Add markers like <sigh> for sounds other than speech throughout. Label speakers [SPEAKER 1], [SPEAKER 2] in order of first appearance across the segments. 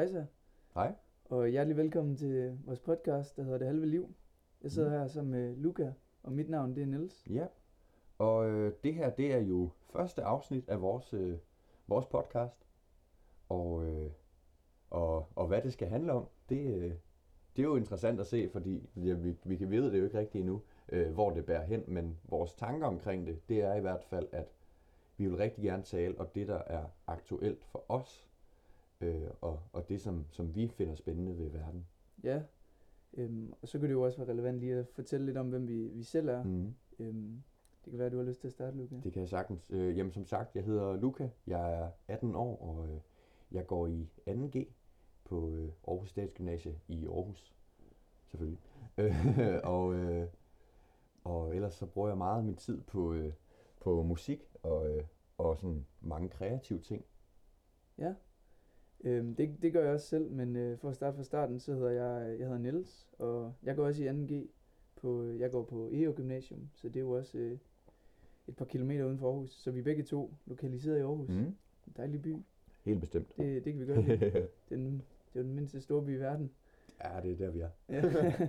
[SPEAKER 1] Hej så,
[SPEAKER 2] Hej.
[SPEAKER 1] og hjertelig velkommen til vores podcast, der hedder Det Halve Liv. Jeg sidder her sammen med Luca, og mit navn det er Niels.
[SPEAKER 2] Ja. Og øh, det her, det er jo første afsnit af vores, øh, vores podcast. Og, øh, og, og hvad det skal handle om, det, øh, det er jo interessant at se, fordi ja, vi, vi kan vide det jo ikke rigtigt endnu, øh, hvor det bærer hen. Men vores tanker omkring det, det er i hvert fald, at vi vil rigtig gerne tale om det, der er aktuelt for os. Øh, og, og det, som, som vi finder spændende ved verden.
[SPEAKER 1] Ja, øhm, og så kan det jo også være relevant lige at fortælle lidt om, hvem vi, vi selv er.
[SPEAKER 2] Mm.
[SPEAKER 1] Øhm, det kan være, at du har lyst til at starte, Luca.
[SPEAKER 2] Det kan jeg sagtens. Øh, jamen som sagt, jeg hedder Luca, jeg er 18 år, og øh, jeg går i 2G på øh, Aarhus Statsgymnasie i Aarhus, selvfølgelig. Øh, <laughs> og, øh, og ellers så bruger jeg meget af min tid på, øh, på musik og, øh, og sådan mange kreative ting.
[SPEAKER 1] Ja, øhm, det, det gør jeg også selv, men øh, for at starte fra starten, så hedder jeg, jeg hedder Niels, og jeg går også i 2G. På, jeg går på EO Gymnasium, så det er jo også øh, et par kilometer uden for Aarhus. Så vi er begge to lokaliseret i Aarhus.
[SPEAKER 2] Mm.
[SPEAKER 1] En dejlig by.
[SPEAKER 2] Helt bestemt.
[SPEAKER 1] Det, det kan vi godt lide. <laughs> Det den, det er jo den mindste store by i verden.
[SPEAKER 2] ja, det er der, vi er. <laughs>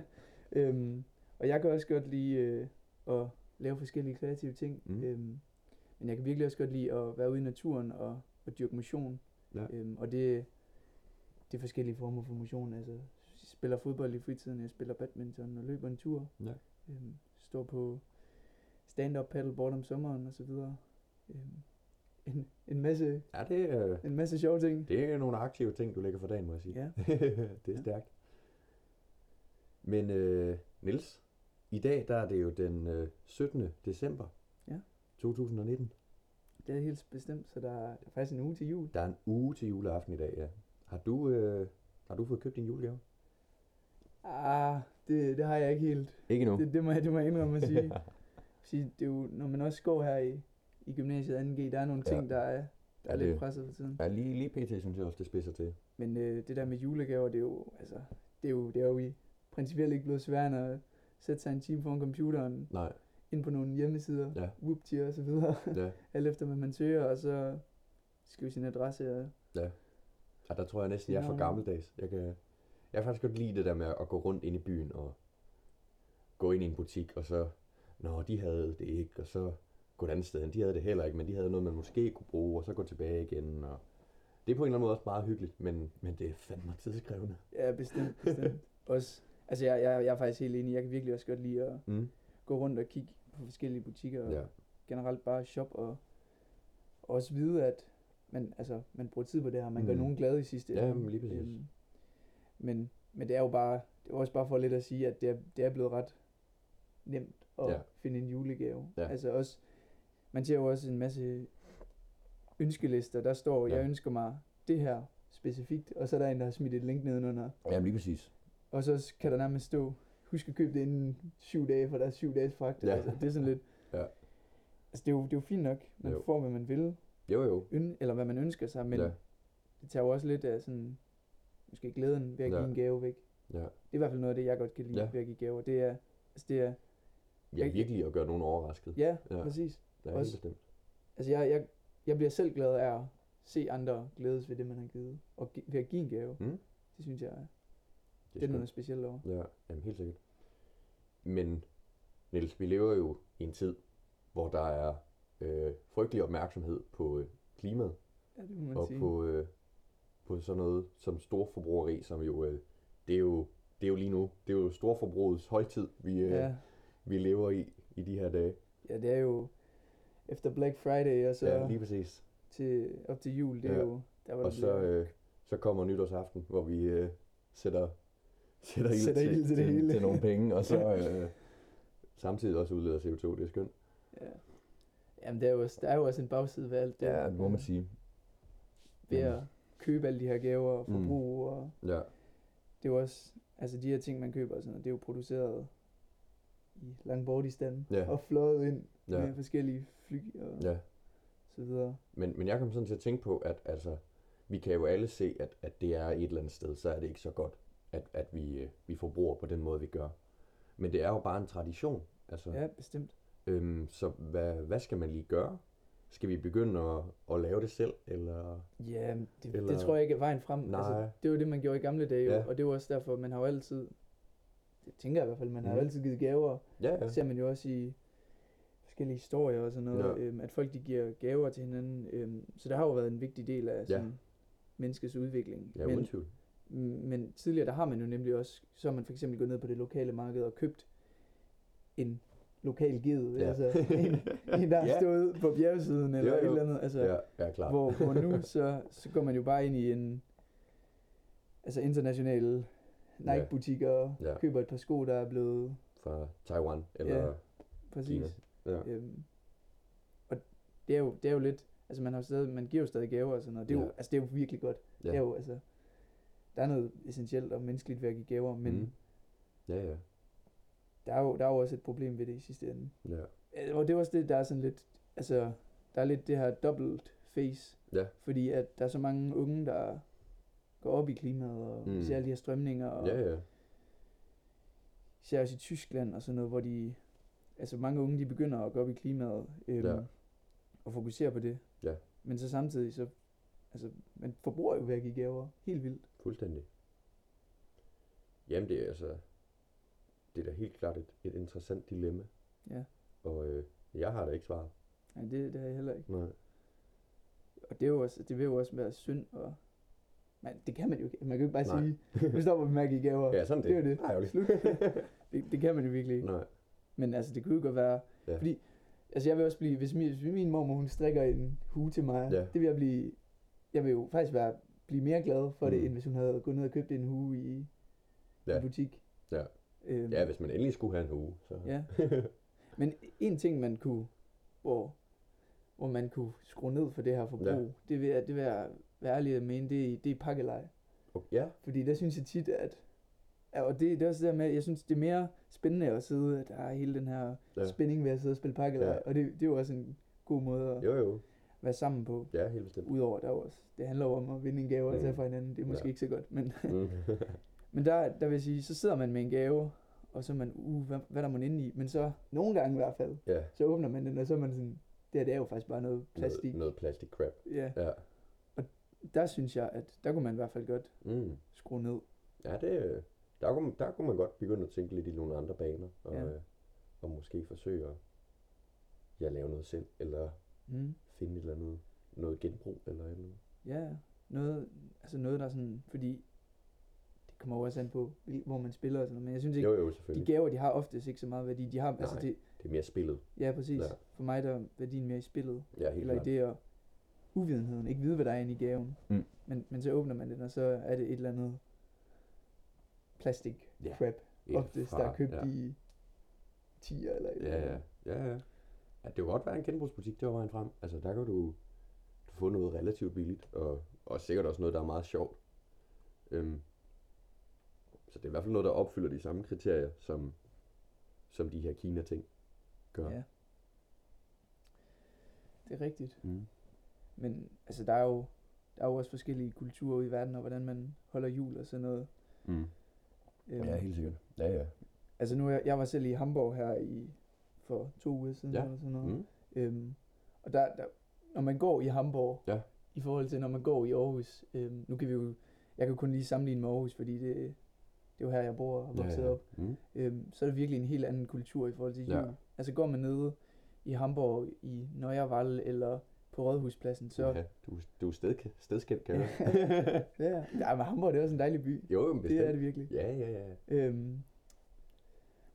[SPEAKER 1] Øhm, og jeg kan også godt lide øh, at lave forskellige kreative ting.
[SPEAKER 2] Mm.
[SPEAKER 1] Øhm, men jeg kan virkelig også godt lide at være ude i naturen og, og dyrke motion.
[SPEAKER 2] Ja.
[SPEAKER 1] Øhm, og det, det er forskellige former for motion. Altså, jeg spiller fodbold i fritiden, jeg spiller badminton og løber en tur.
[SPEAKER 2] Ja.
[SPEAKER 1] Øhm, står på stand-up paddleboard om sommeren og så videre. Øhm, en, en, masse,
[SPEAKER 2] Ja, det, er,
[SPEAKER 1] en masse sjove ting.
[SPEAKER 2] det er nogle aktive ting, du lægger for dagen, må jeg sige.
[SPEAKER 1] Ja. <laughs>
[SPEAKER 2] det er
[SPEAKER 1] Ja.
[SPEAKER 2] stærkt. Men øh, Nils, i dag der er det jo den øh, 17. december
[SPEAKER 1] Ja.
[SPEAKER 2] 2019.
[SPEAKER 1] Det er helt bestemt, så der er, er faktisk en uge til jul.
[SPEAKER 2] Der er en uge til juleaften i dag, ja. Har du, øh, har du fået købt din julegave?
[SPEAKER 1] Ah, det, det har jeg ikke helt.
[SPEAKER 2] Ikke nu.
[SPEAKER 1] Det, det, må jeg, det må jeg indrømme at sige. <laughs> sige. Det er jo, når man også går her i, i gymnasiet 2G, der er nogle ting,
[SPEAKER 2] Ja.
[SPEAKER 1] der er, der er lidt
[SPEAKER 2] det-
[SPEAKER 1] presset for tiden.
[SPEAKER 2] Ja, lige, lige pt. synes jeg også, det spidser til.
[SPEAKER 1] Men øh, det der med julegaver, det er jo, altså, det er jo, det er jo i principielt ikke blevet sværere end at sætte sig en time foran computeren,
[SPEAKER 2] Nej,
[SPEAKER 1] ind på nogle hjemmesider,
[SPEAKER 2] Ja.
[SPEAKER 1] Whoopty og så videre,
[SPEAKER 2] ja. <laughs>
[SPEAKER 1] alt efter hvad man søger, og så skrive sin adresse og
[SPEAKER 2] ja. ja der tror jeg næsten, jeg er for gammeldags. Jeg, kan, jeg kan faktisk godt lide det der med at gå rundt ind i byen og gå ind i en butik, og så, nå, de havde det ikke, og så gå et andet sted hen. De havde det heller ikke, men de havde noget, man måske kunne bruge, og så gå tilbage igen. Og det er på en eller anden måde også meget hyggeligt, men, men det er fandme tidskrævende.
[SPEAKER 1] ja, bestemt, bestemt. <laughs> også, altså jeg, jeg, jeg er faktisk helt enig, jeg kan virkelig også godt lide at
[SPEAKER 2] Mm.
[SPEAKER 1] gå rundt og kigge på forskellige butikker, og
[SPEAKER 2] Ja.
[SPEAKER 1] generelt bare shop og, og også vide, at man, altså, man bruger tid på det her, man gør
[SPEAKER 2] Mm.
[SPEAKER 1] nogen glade i sidste
[SPEAKER 2] Ja,
[SPEAKER 1] ende.
[SPEAKER 2] men lige præcis.
[SPEAKER 1] Øhm, men, men det er jo bare, det er også bare for lidt at sige, at det er, det er blevet ret nemt at
[SPEAKER 2] Ja.
[SPEAKER 1] ja. finde en julegave.
[SPEAKER 2] Ja.
[SPEAKER 1] Altså også, man ser jo også en masse ønskelister, der står,
[SPEAKER 2] Ja.
[SPEAKER 1] jeg ønsker mig det her specifikt, og så er der en, der har smidt et link nedenunder,
[SPEAKER 2] Jamen lige præcis.
[SPEAKER 1] og så kan der nærmest stå, husk at købe det inden syv dage, for der er syv dages fragt.
[SPEAKER 2] Ja.
[SPEAKER 1] Altså, det er sådan lidt,
[SPEAKER 2] Ja.
[SPEAKER 1] altså det er jo, det er jo fint nok, man
[SPEAKER 2] Jo.
[SPEAKER 1] får, hvad man vil,
[SPEAKER 2] Jo jo.
[SPEAKER 1] øn, eller hvad man ønsker sig, men
[SPEAKER 2] Ja.
[SPEAKER 1] det tager jo også lidt af sådan, måske glæden ved at
[SPEAKER 2] Ja.
[SPEAKER 1] give en gave væk.
[SPEAKER 2] Ja.
[SPEAKER 1] Det er i hvert fald noget af det, jeg godt kan lide
[SPEAKER 2] Ja.
[SPEAKER 1] ved at give gaver. Det er, altså det er,
[SPEAKER 2] Ja, virkelig at gøre nogen overrasket.
[SPEAKER 1] ja,
[SPEAKER 2] Ja.
[SPEAKER 1] præcis.
[SPEAKER 2] ja helt
[SPEAKER 1] også-
[SPEAKER 2] bestemt.
[SPEAKER 1] Altså jeg, jeg, jeg bliver selv glad af at se andre glædes ved det, man har givet. Og ved at give en gave,
[SPEAKER 2] Mm.
[SPEAKER 1] det synes jeg, er-
[SPEAKER 2] Det
[SPEAKER 1] det er noget specielt over.
[SPEAKER 2] Ja, jamen helt sikkert. Men Niels, vi lever jo i en tid, hvor der er øh, frygtelig opmærksomhed på øh, klimaet
[SPEAKER 1] Ja, det må man
[SPEAKER 2] og
[SPEAKER 1] sige.
[SPEAKER 2] på, øh, på sådan noget som storforbrugeri, som jo, øh, det er jo, det er jo lige nu, det er jo storforbrugets højtid, vi, øh,
[SPEAKER 1] Ja,
[SPEAKER 2] vi lever i i de her dage.
[SPEAKER 1] ja, det er jo efter Black Friday og så
[SPEAKER 2] Ja, lige præcis.
[SPEAKER 1] til, op til jul, det er
[SPEAKER 2] Ja.
[SPEAKER 1] jo, der var
[SPEAKER 2] Og så, øh, så kommer nytårsaften, hvor vi øh, sætter, sætter, ild
[SPEAKER 1] Sætter
[SPEAKER 2] til,
[SPEAKER 1] ild til det
[SPEAKER 2] til,
[SPEAKER 1] hele.
[SPEAKER 2] til nogle penge, og så øh, samtidig også udleder CO2. Det er skønt.
[SPEAKER 1] ja. Jamen, der er, jo også, der er jo også en bagside ved alt det.
[SPEAKER 2] Ja, det må man sige.
[SPEAKER 1] Ved at købe alle de her gaver og
[SPEAKER 2] Mm.
[SPEAKER 1] forbrug, og
[SPEAKER 2] Ja,
[SPEAKER 1] det er jo også, altså de her ting, man køber, og sådan det er jo produceret i Langbordistan
[SPEAKER 2] Ja.
[SPEAKER 1] og fløjet ind
[SPEAKER 2] Ja.
[SPEAKER 1] med forskellige fly og
[SPEAKER 2] ja.
[SPEAKER 1] så videre.
[SPEAKER 2] Men, men jeg kom sådan til at tænke på, at altså, vi kan jo alle se, at, at det er et eller andet sted, så er det ikke så godt, at, at vi, øh, vi forbruger på den måde, vi gør. Men det er jo bare en tradition. Altså,
[SPEAKER 1] Ja, bestemt.
[SPEAKER 2] øhm, så hvad, hvad skal man lige gøre? skal vi begynde at, at lave det selv, eller...
[SPEAKER 1] Ja, det,
[SPEAKER 2] Eller-
[SPEAKER 1] det tror jeg ikke er vejen frem.
[SPEAKER 2] Nej.
[SPEAKER 1] Altså, det var det, man gjorde i gamle dage,
[SPEAKER 2] Ja.
[SPEAKER 1] ja. og det var også derfor, man har jo altid, det tænker jeg i hvert fald, man har jo
[SPEAKER 2] Mhm.
[SPEAKER 1] altid givet gaver.
[SPEAKER 2] Ja,
[SPEAKER 1] Ja.
[SPEAKER 2] ja.
[SPEAKER 1] Det ser man jo også i forskellige historier og sådan noget,
[SPEAKER 2] Ja.
[SPEAKER 1] ja. øhm, at folk de giver gaver til hinanden. Øhm, så det har jo været en vigtig del af
[SPEAKER 2] Ja.
[SPEAKER 1] sådan, menneskets udvikling.
[SPEAKER 2] Ja,
[SPEAKER 1] men,
[SPEAKER 2] uden tvivl.
[SPEAKER 1] Men tidligere, der har man jo nemlig også, så har man for eksempel gået ned på det lokale marked og købt en lokal ged,
[SPEAKER 2] Ja.
[SPEAKER 1] altså en, en der <laughs> har
[SPEAKER 2] Ja.
[SPEAKER 1] stået på bjergsiden eller
[SPEAKER 2] Jo,
[SPEAKER 1] et
[SPEAKER 2] jo.
[SPEAKER 1] eller andet. Altså,
[SPEAKER 2] Ja, ja, klart.
[SPEAKER 1] hvor, hvor nu, <laughs> så, så går man jo bare ind i en altså internationale Nike-butik og
[SPEAKER 2] Ja.
[SPEAKER 1] køber et par sko, der er blevet
[SPEAKER 2] Fra Taiwan, eller...
[SPEAKER 1] Ja. præcis.
[SPEAKER 2] Kina. Ja.
[SPEAKER 1] Øhm, og det er, jo, det er jo lidt, altså man, har jo stadig, man giver jo stadig gaver og sådan noget. Det er, jo,
[SPEAKER 2] Ja.
[SPEAKER 1] altså, det er jo virkelig godt.
[SPEAKER 2] Ja.
[SPEAKER 1] Det er jo, altså, der er noget essentielt og menneskeligt ved at give gaver, men
[SPEAKER 2] Mhm. Ja, ja.
[SPEAKER 1] der, er jo, der er jo også et problem ved det i sidste ende.
[SPEAKER 2] Ja.
[SPEAKER 1] Øh, Og det er også det, der er sådan lidt, altså, der er lidt det her dobbelt face,
[SPEAKER 2] Ja.
[SPEAKER 1] fordi at der er så mange unge, der går op i klimaet, og
[SPEAKER 2] Mm.
[SPEAKER 1] mm. ser alle de her strømninger, og
[SPEAKER 2] Ja, ja.
[SPEAKER 1] især også i Tyskland og sådan noget, hvor de, altså mange unge, de begynder at gå op i klimaet, øhm,
[SPEAKER 2] Ja.
[SPEAKER 1] og fokusere på det.
[SPEAKER 2] Ja.
[SPEAKER 1] Men så samtidig, så, altså, man forbruger jo ved at give gaver, helt vildt.
[SPEAKER 2] Fuldstændig. Jamen, det er altså... Det er da helt klart et, et interessant dilemma.
[SPEAKER 1] Ja,
[SPEAKER 2] Og øh, jeg har da ikke svaret.
[SPEAKER 1] Nej, det, det har jeg heller ikke.
[SPEAKER 2] Nej.
[SPEAKER 1] Og det, er jo også, det vil jo også være synd, og men det kan man jo ikke. Man kan jo ikke bare
[SPEAKER 2] Nej.
[SPEAKER 1] sige, nu stopper vi med at give gaver.
[SPEAKER 2] Ja, sådan det.
[SPEAKER 1] Det er jo det.
[SPEAKER 2] Nej,
[SPEAKER 1] Slut. det, det kan man jo virkelig ikke.
[SPEAKER 2] Nej.
[SPEAKER 1] Men altså, det kunne jo godt være,
[SPEAKER 2] ja.
[SPEAKER 1] fordi, altså jeg vil også blive, hvis min, hvis min mormor, hun strikker en hue til mig,
[SPEAKER 2] Ja.
[SPEAKER 1] det vil jeg blive, jeg vil jo faktisk være, blive mere glad for mm.
[SPEAKER 2] Mm.
[SPEAKER 1] det, end hvis hun havde gået ned og købt en hue i
[SPEAKER 2] Ja.
[SPEAKER 1] en butik.
[SPEAKER 2] Ja.
[SPEAKER 1] Øhm,
[SPEAKER 2] Ja, hvis man endelig skulle have en uge, så...
[SPEAKER 1] ja. <laughs> Men en ting, man kunne, hvor, hvor man kunne skrue ned for det her forbrug,
[SPEAKER 2] Ja.
[SPEAKER 1] det vil jeg, det vil jeg være ærlig at mene, det er, det er pakkelej.
[SPEAKER 2] Og, ja,
[SPEAKER 1] Fordi der synes jeg tit, at ja, og det, det er også det der med, jeg synes, det er mere spændende at sidde, at der er hele den her
[SPEAKER 2] Ja.
[SPEAKER 1] spænding ved at sidde og spille pakkelej.
[SPEAKER 2] Ja.
[SPEAKER 1] Ja. Og det, det er jo også en god måde at
[SPEAKER 2] jo jo.
[SPEAKER 1] Være sammen på.
[SPEAKER 2] Ja, helt bestemt.
[SPEAKER 1] Udover der er også, det handler jo om at vinde en gave og
[SPEAKER 2] Mm.
[SPEAKER 1] tage fra hinanden. Det er måske
[SPEAKER 2] Ja.
[SPEAKER 1] ikke så godt. Men,
[SPEAKER 2] Mm. <laughs> <laughs>
[SPEAKER 1] men der, der vil sige, så sidder man med en gave, og så er man, uh, hvad, hvad er der man inde i? Men så, nogle gange i hvert fald,
[SPEAKER 2] ja,
[SPEAKER 1] så åbner man den, og så er man sådan, det her det er jo faktisk bare noget plastik.
[SPEAKER 2] noget, noget plastic crap.
[SPEAKER 1] Ja,
[SPEAKER 2] Ja.
[SPEAKER 1] der synes jeg, at der kunne man i hvert fald godt
[SPEAKER 2] Mm.
[SPEAKER 1] skrue ned.
[SPEAKER 2] Ja, det, der, kunne, der kunne man godt begynde at tænke lidt i nogle andre baner, og,
[SPEAKER 1] Ja.
[SPEAKER 2] ja. og måske forsøge at ja, lave noget selv, eller
[SPEAKER 1] Mm.
[SPEAKER 2] Finde et eller andet, noget genbrug, eller et eller andet.
[SPEAKER 1] Ja, noget, altså noget, der er sådan, fordi det kommer også an på, hvor man spiller og sådan noget, men jeg synes ikke,
[SPEAKER 2] Jo, jo,
[SPEAKER 1] de
[SPEAKER 2] selvfølgelig.
[SPEAKER 1] gaver, de har oftest ikke så meget værdi. De har, altså
[SPEAKER 2] Nej.
[SPEAKER 1] det,
[SPEAKER 2] Det er mere spillet.
[SPEAKER 1] ja præcis,
[SPEAKER 2] Ja.
[SPEAKER 1] ja. for mig der er værdien mere i spillet,
[SPEAKER 2] Ja, helt
[SPEAKER 1] eller
[SPEAKER 2] klart.
[SPEAKER 1] i det og uvidenheden, ikke vide, hvad der er inde i gaven.
[SPEAKER 2] Mm.
[SPEAKER 1] Men, men så åbner man den, og så er det et eller andet plastik
[SPEAKER 2] Ja,
[SPEAKER 1] crap,
[SPEAKER 2] Et
[SPEAKER 1] oftest, der
[SPEAKER 2] fra-
[SPEAKER 1] er købt
[SPEAKER 2] ja.
[SPEAKER 1] i 10 eller et eller
[SPEAKER 2] Ja, ja,
[SPEAKER 1] andet.
[SPEAKER 2] ja, ja. ja det kan godt være en genbrugsbutik, det var vejen frem. Altså, der kan du, du få noget relativt billigt, og, og sikkert også noget, der er meget sjovt. Øhm, så det er i hvert fald noget, der opfylder de samme kriterier, som, som de her Kina-ting gør.
[SPEAKER 1] ja. Det er rigtigt.
[SPEAKER 2] Mm.
[SPEAKER 1] Men altså, der er jo, der er jo også forskellige kulturer ude i verden, og hvordan man holder jul og sådan noget.
[SPEAKER 2] Mm.
[SPEAKER 1] Øhm,
[SPEAKER 2] Ja, helt sikkert. Ja, ja.
[SPEAKER 1] Altså nu, jeg, jeg var selv i Hamburg her i, for to uger siden,
[SPEAKER 2] Ja.
[SPEAKER 1] eller sådan noget.
[SPEAKER 2] Mm.
[SPEAKER 1] Øhm, og der, der, når man går i Hamburg,
[SPEAKER 2] Ja.
[SPEAKER 1] i forhold til når man går i Aarhus, øhm, nu kan vi jo, jeg kan kun lige sammenligne med Aarhus, fordi det, det er jo her, jeg bor og vokset
[SPEAKER 2] ja, ja.
[SPEAKER 1] op.
[SPEAKER 2] Mm.
[SPEAKER 1] Øhm, så er det virkelig en helt anden kultur i forhold til jul.
[SPEAKER 2] Ja.
[SPEAKER 1] Altså går man nede i Hamburg i Nøjervald eller på Rådhuspladsen, så...
[SPEAKER 2] Ja, du, du er sted, stedskæmt, kan jeg <laughs>
[SPEAKER 1] ja, ja, men Hamburg det er også en dejlig by.
[SPEAKER 2] Jo, men
[SPEAKER 1] Det
[SPEAKER 2] bestemt.
[SPEAKER 1] er det virkelig.
[SPEAKER 2] Ja, ja, ja.
[SPEAKER 1] Øhm,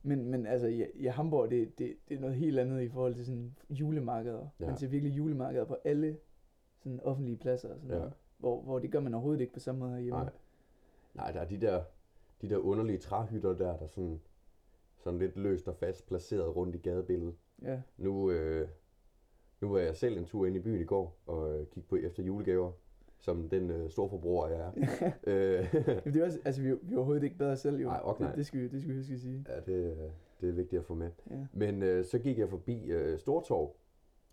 [SPEAKER 1] men, men altså, i, i Hamburg, det, det, det er noget helt andet i forhold til sådan julemarkeder.
[SPEAKER 2] Ja.
[SPEAKER 1] Man ser virkelig julemarkeder på alle sådan offentlige pladser og sådan
[SPEAKER 2] Ja.
[SPEAKER 1] noget. Hvor, hvor det gør man overhovedet ikke på samme måde herhjemme.
[SPEAKER 2] Nej. Nej, der er de der, de der underlige træhytter der, der sådan, sådan lidt løst og fast placeret rundt i gadebilledet.
[SPEAKER 1] Ja,
[SPEAKER 2] Nu, øh, nu var jeg selv en tur ind i byen i går og øh, kiggede på efter julegaver, som den øh, storforbruger jeg er. <laughs> øh,
[SPEAKER 1] det er også, altså, vi, er vi er overhovedet ikke bedre selv, jo.
[SPEAKER 2] Nej, ok, nej.
[SPEAKER 1] det, det, skal vi, det skal vi huske at sige.
[SPEAKER 2] ja, det, øh, det er vigtigt at få med.
[SPEAKER 1] Ja.
[SPEAKER 2] Men øh, så gik jeg forbi øh, Stortorv,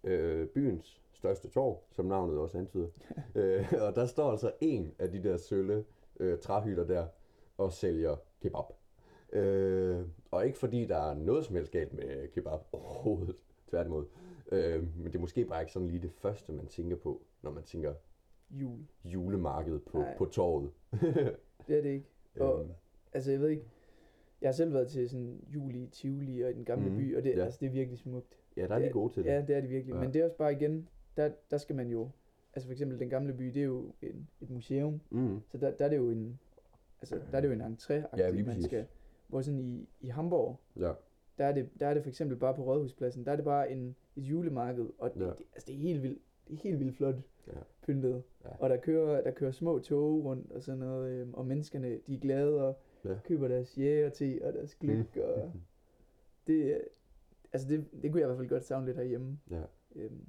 [SPEAKER 2] øh, byens største torv, som navnet også antyder. <laughs> øh, og der står altså en af de der sølle øh, træhytter der og sælger kebab. Øh, og ikke fordi der er noget som helst galt med kebab overhovedet, tværtimod. Øh, men det er måske bare ikke sådan lige det første, man tænker på, når man tænker
[SPEAKER 1] Jul.
[SPEAKER 2] julemarked på,
[SPEAKER 1] Nej.
[SPEAKER 2] på torvet.
[SPEAKER 1] Det er det ikke. <laughs> Og
[SPEAKER 2] Øhm,
[SPEAKER 1] altså, jeg ved ikke, jeg har selv været til sådan jul i Tivoli og i den gamle
[SPEAKER 2] Mhm,
[SPEAKER 1] by, og det,
[SPEAKER 2] ja.
[SPEAKER 1] altså, det er virkelig smukt.
[SPEAKER 2] ja, der er de
[SPEAKER 1] Ja,
[SPEAKER 2] gode til det.
[SPEAKER 1] Ja, det er det virkelig.
[SPEAKER 2] Ja.
[SPEAKER 1] Men det er også bare igen, der, der skal man jo, altså for eksempel den gamle by, det er jo en, et museum,
[SPEAKER 2] Mm.
[SPEAKER 1] så der, der er det jo en, altså der er det jo en entré,
[SPEAKER 2] Ja, lige
[SPEAKER 1] man
[SPEAKER 2] præcis.
[SPEAKER 1] skal, hvor sådan i, i Hamburg,
[SPEAKER 2] Ja.
[SPEAKER 1] der er, det, der er det for eksempel bare på Rådhuspladsen, der er det bare en, et julemarked, og
[SPEAKER 2] Ja.
[SPEAKER 1] det, altså det er helt vildt, det er helt vildt flot
[SPEAKER 2] Ja.
[SPEAKER 1] pyntet.
[SPEAKER 2] Ja.
[SPEAKER 1] Og der kører, der kører små tog rundt og sådan noget, øhm, og menneskerne, de er glade og
[SPEAKER 2] Ja.
[SPEAKER 1] køber deres jæger og deres gløk, og <laughs> det, øh, altså det, det kunne jeg i hvert fald godt savne lidt herhjemme.
[SPEAKER 2] Ja.
[SPEAKER 1] Øhm,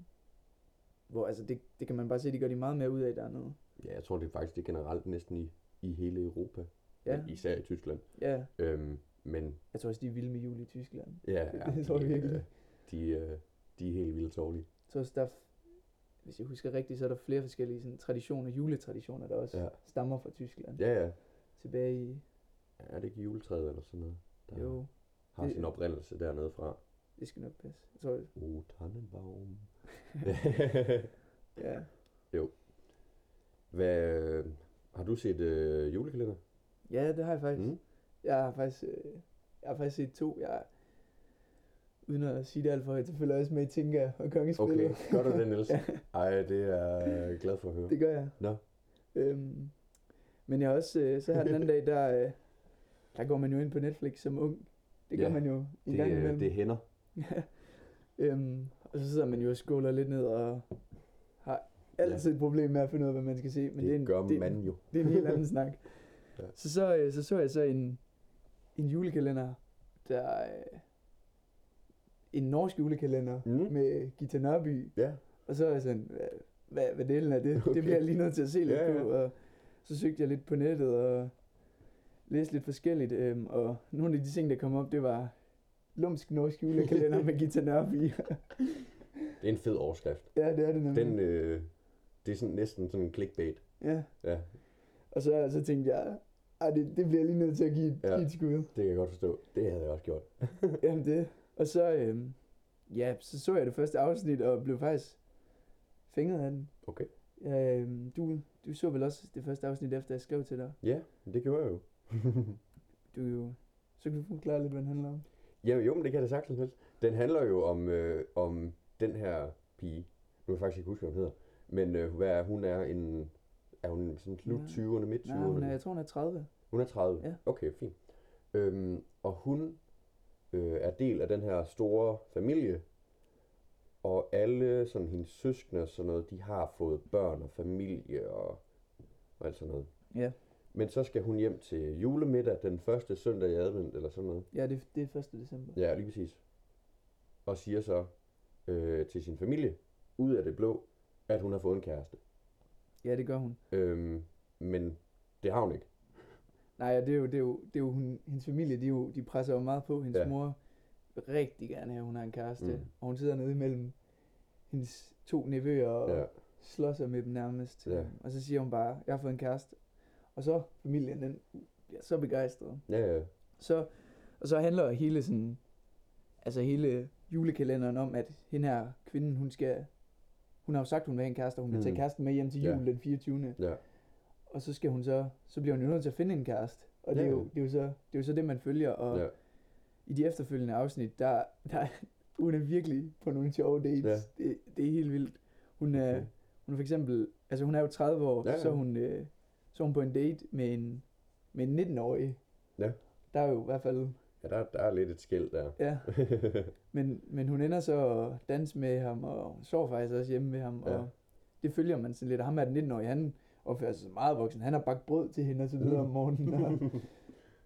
[SPEAKER 1] hvor altså det, det kan man bare se, de gør de meget mere ud af dernede.
[SPEAKER 2] ja, jeg tror det er faktisk det er generelt næsten i, i hele Europa.
[SPEAKER 1] Ja.
[SPEAKER 2] Især i Tyskland.
[SPEAKER 1] Ja,
[SPEAKER 2] Øhm, men
[SPEAKER 1] jeg tror også, de er vilde med jul i Tyskland.
[SPEAKER 2] ja,
[SPEAKER 1] Det- <laughs>
[SPEAKER 2] ja
[SPEAKER 1] det tror jeg
[SPEAKER 2] de,
[SPEAKER 1] virkelig.
[SPEAKER 2] øh, De, øh, de er helt vildt tårlige.
[SPEAKER 1] Jeg tror også, der er, hvis jeg husker rigtigt, så er der flere forskellige sådan, traditioner, juletraditioner, der også
[SPEAKER 2] Ja.
[SPEAKER 1] stammer fra Tyskland.
[SPEAKER 2] Ja, ja.
[SPEAKER 1] Tilbage i,
[SPEAKER 2] Er det ikke juletræet eller sådan noget? Der
[SPEAKER 1] jo,
[SPEAKER 2] har
[SPEAKER 1] det-
[SPEAKER 2] sin oprindelse dernede fra.
[SPEAKER 1] det skal nok passe. Jeg tror,
[SPEAKER 2] O Tannenbaum. <laughs>
[SPEAKER 1] ja.
[SPEAKER 2] Hvad, øh, har du set øh, julekalender?
[SPEAKER 1] ja, det har jeg faktisk.
[SPEAKER 2] Mm.
[SPEAKER 1] Jeg har faktisk, øh, jeg har faktisk set to. Jeg, uden at sige det alt for højt, så følger jeg også med i Tinka og Kongespillet.
[SPEAKER 2] Okay, gør du det, Niels? <laughs>
[SPEAKER 1] Ja.
[SPEAKER 2] Ej, det er jeg glad for at høre.
[SPEAKER 1] Det gør jeg.
[SPEAKER 2] Nå.
[SPEAKER 1] Øhm, men jeg også, øh, så her den anden dag, der, øh, der går man jo ind på Netflix som ung. Det gør
[SPEAKER 2] Ja,
[SPEAKER 1] man jo en
[SPEAKER 2] Det,
[SPEAKER 1] gang imellem.
[SPEAKER 2] det hænder. <laughs>
[SPEAKER 1] øhm, og så sidder man jo og skåler lidt ned og har altid et problem med at finde ud af, hvad man skal se. Men
[SPEAKER 2] det,
[SPEAKER 1] det, er en,
[SPEAKER 2] gør
[SPEAKER 1] det,
[SPEAKER 2] man jo. <laughs>
[SPEAKER 1] det er en helt anden snak.
[SPEAKER 2] Ja.
[SPEAKER 1] Så, så, øh, så så jeg så en, en julekalender, der en norsk julekalender
[SPEAKER 2] Mm.
[SPEAKER 1] med Gita Nørby.
[SPEAKER 2] Ja,
[SPEAKER 1] Og så er jeg sådan, hvad, hvad, delen er det? <laughs> Okay. Det bliver jeg lige nødt til at se lidt
[SPEAKER 2] Ja, ja.
[SPEAKER 1] på. Og så søgte jeg lidt på nettet og læste lidt forskelligt. Øhm, og nogle af de ting, der kom op, det var lumsk norsk julekalender med <laughs> Gita Nørby. <laughs>
[SPEAKER 2] det er en fed overskrift.
[SPEAKER 1] ja, det er det nemlig.
[SPEAKER 2] Den, øh, det er sådan, næsten sådan en clickbait.
[SPEAKER 1] Ja.
[SPEAKER 2] Ja,
[SPEAKER 1] Og så, så tænkte jeg, ej, det, det bliver jeg lige nødt til at give, et-
[SPEAKER 2] Ja.
[SPEAKER 1] give et skud.
[SPEAKER 2] det kan jeg godt forstå. Det havde jeg også gjort.
[SPEAKER 1] Jamen det. Og så, øhm, ja, så så jeg det første afsnit, og blev faktisk fænget af den.
[SPEAKER 2] Okay.
[SPEAKER 1] Øhm, du, du så vel også det første afsnit, efter jeg skrev til dig.
[SPEAKER 2] Ja, det gjorde jeg jo. <laughs>
[SPEAKER 1] Du jo, så kan du forklare lidt, hvad den handler om.
[SPEAKER 2] Ja, jo, men det kan jeg da sagtens. Niels. Den handler jo om, øh, om den her pige. Nu kan jeg faktisk ikke huske, hvad hun hedder. Men øh, hvad er, hun er en... Er hun sådan slut
[SPEAKER 1] Ja.
[SPEAKER 2] 20'erne, midt 20'erne?
[SPEAKER 1] Nej, hun er, jeg tror, hun er 30.
[SPEAKER 2] Hun er 30?
[SPEAKER 1] Ja.
[SPEAKER 2] Okay, fint. Øhm, og hun øh, er del af den her store familie, og alle sådan hendes søskende og sådan noget, de har fået børn og familie og, og alt sådan noget.
[SPEAKER 1] Ja.
[SPEAKER 2] Men så skal hun hjem til julemiddag den første søndag i advent, eller sådan noget.
[SPEAKER 1] Ja, det, det er 1. december.
[SPEAKER 2] Ja, lige præcis. Og siger så øh, til sin familie, ud af det blå, at hun har fået en kæreste.
[SPEAKER 1] Ja, det gør hun.
[SPEAKER 2] Øhm, men det har hun ikke.
[SPEAKER 1] Nej, ja, det er jo, det er jo, det er jo hun, hendes familie, de, jo, de presser jo meget på. Hendes
[SPEAKER 2] Ja.
[SPEAKER 1] ja. mor vil rigtig gerne have, at hun har en kæreste.
[SPEAKER 2] Mm.
[SPEAKER 1] Og hun sidder nede imellem hendes to nevøer og
[SPEAKER 2] Ja.
[SPEAKER 1] ja. slår sig med dem nærmest.
[SPEAKER 2] Ja.
[SPEAKER 1] Og så siger hun bare, jeg har fået en kæreste. Og så familien, den bliver så begejstret.
[SPEAKER 2] Ja, ja.
[SPEAKER 1] Så, og så handler hele sådan, altså hele julekalenderen om, at hende her kvinden, hun skal, hun har jo sagt, hun vil have en kæreste, og hun vil
[SPEAKER 2] Mm.
[SPEAKER 1] tage kæresten med hjem til
[SPEAKER 2] Ja.
[SPEAKER 1] jul den 24.
[SPEAKER 2] ja.
[SPEAKER 1] Og så skal hun så, så bliver hun jo nødt til at finde en kæreste. Og det, er jo, det, er jo så, det er jo så det, man følger. Og
[SPEAKER 2] ja.
[SPEAKER 1] i de efterfølgende afsnit, der, der hun er virkelig på nogle sjove dates.
[SPEAKER 2] Ja.
[SPEAKER 1] Det, det er helt vildt. Hun er,
[SPEAKER 2] Okay.
[SPEAKER 1] hun er for eksempel, altså hun er jo 30 år,
[SPEAKER 2] Ja, ja.
[SPEAKER 1] så hun, øh, så hun på en date med en, med en 19-årig.
[SPEAKER 2] Ja.
[SPEAKER 1] Der er jo i hvert fald,
[SPEAKER 2] Ja, der, der er lidt et skæld der.
[SPEAKER 1] ja. <laughs> Men, men hun ender så at danse med ham, og hun sover faktisk også hjemme med ham,
[SPEAKER 2] Ja.
[SPEAKER 1] og det følger man sådan lidt. Og ham er den 19-årige, han opfører sig meget voksen. Han har bagt brød til hende og så videre om morgenen. Og, <laughs>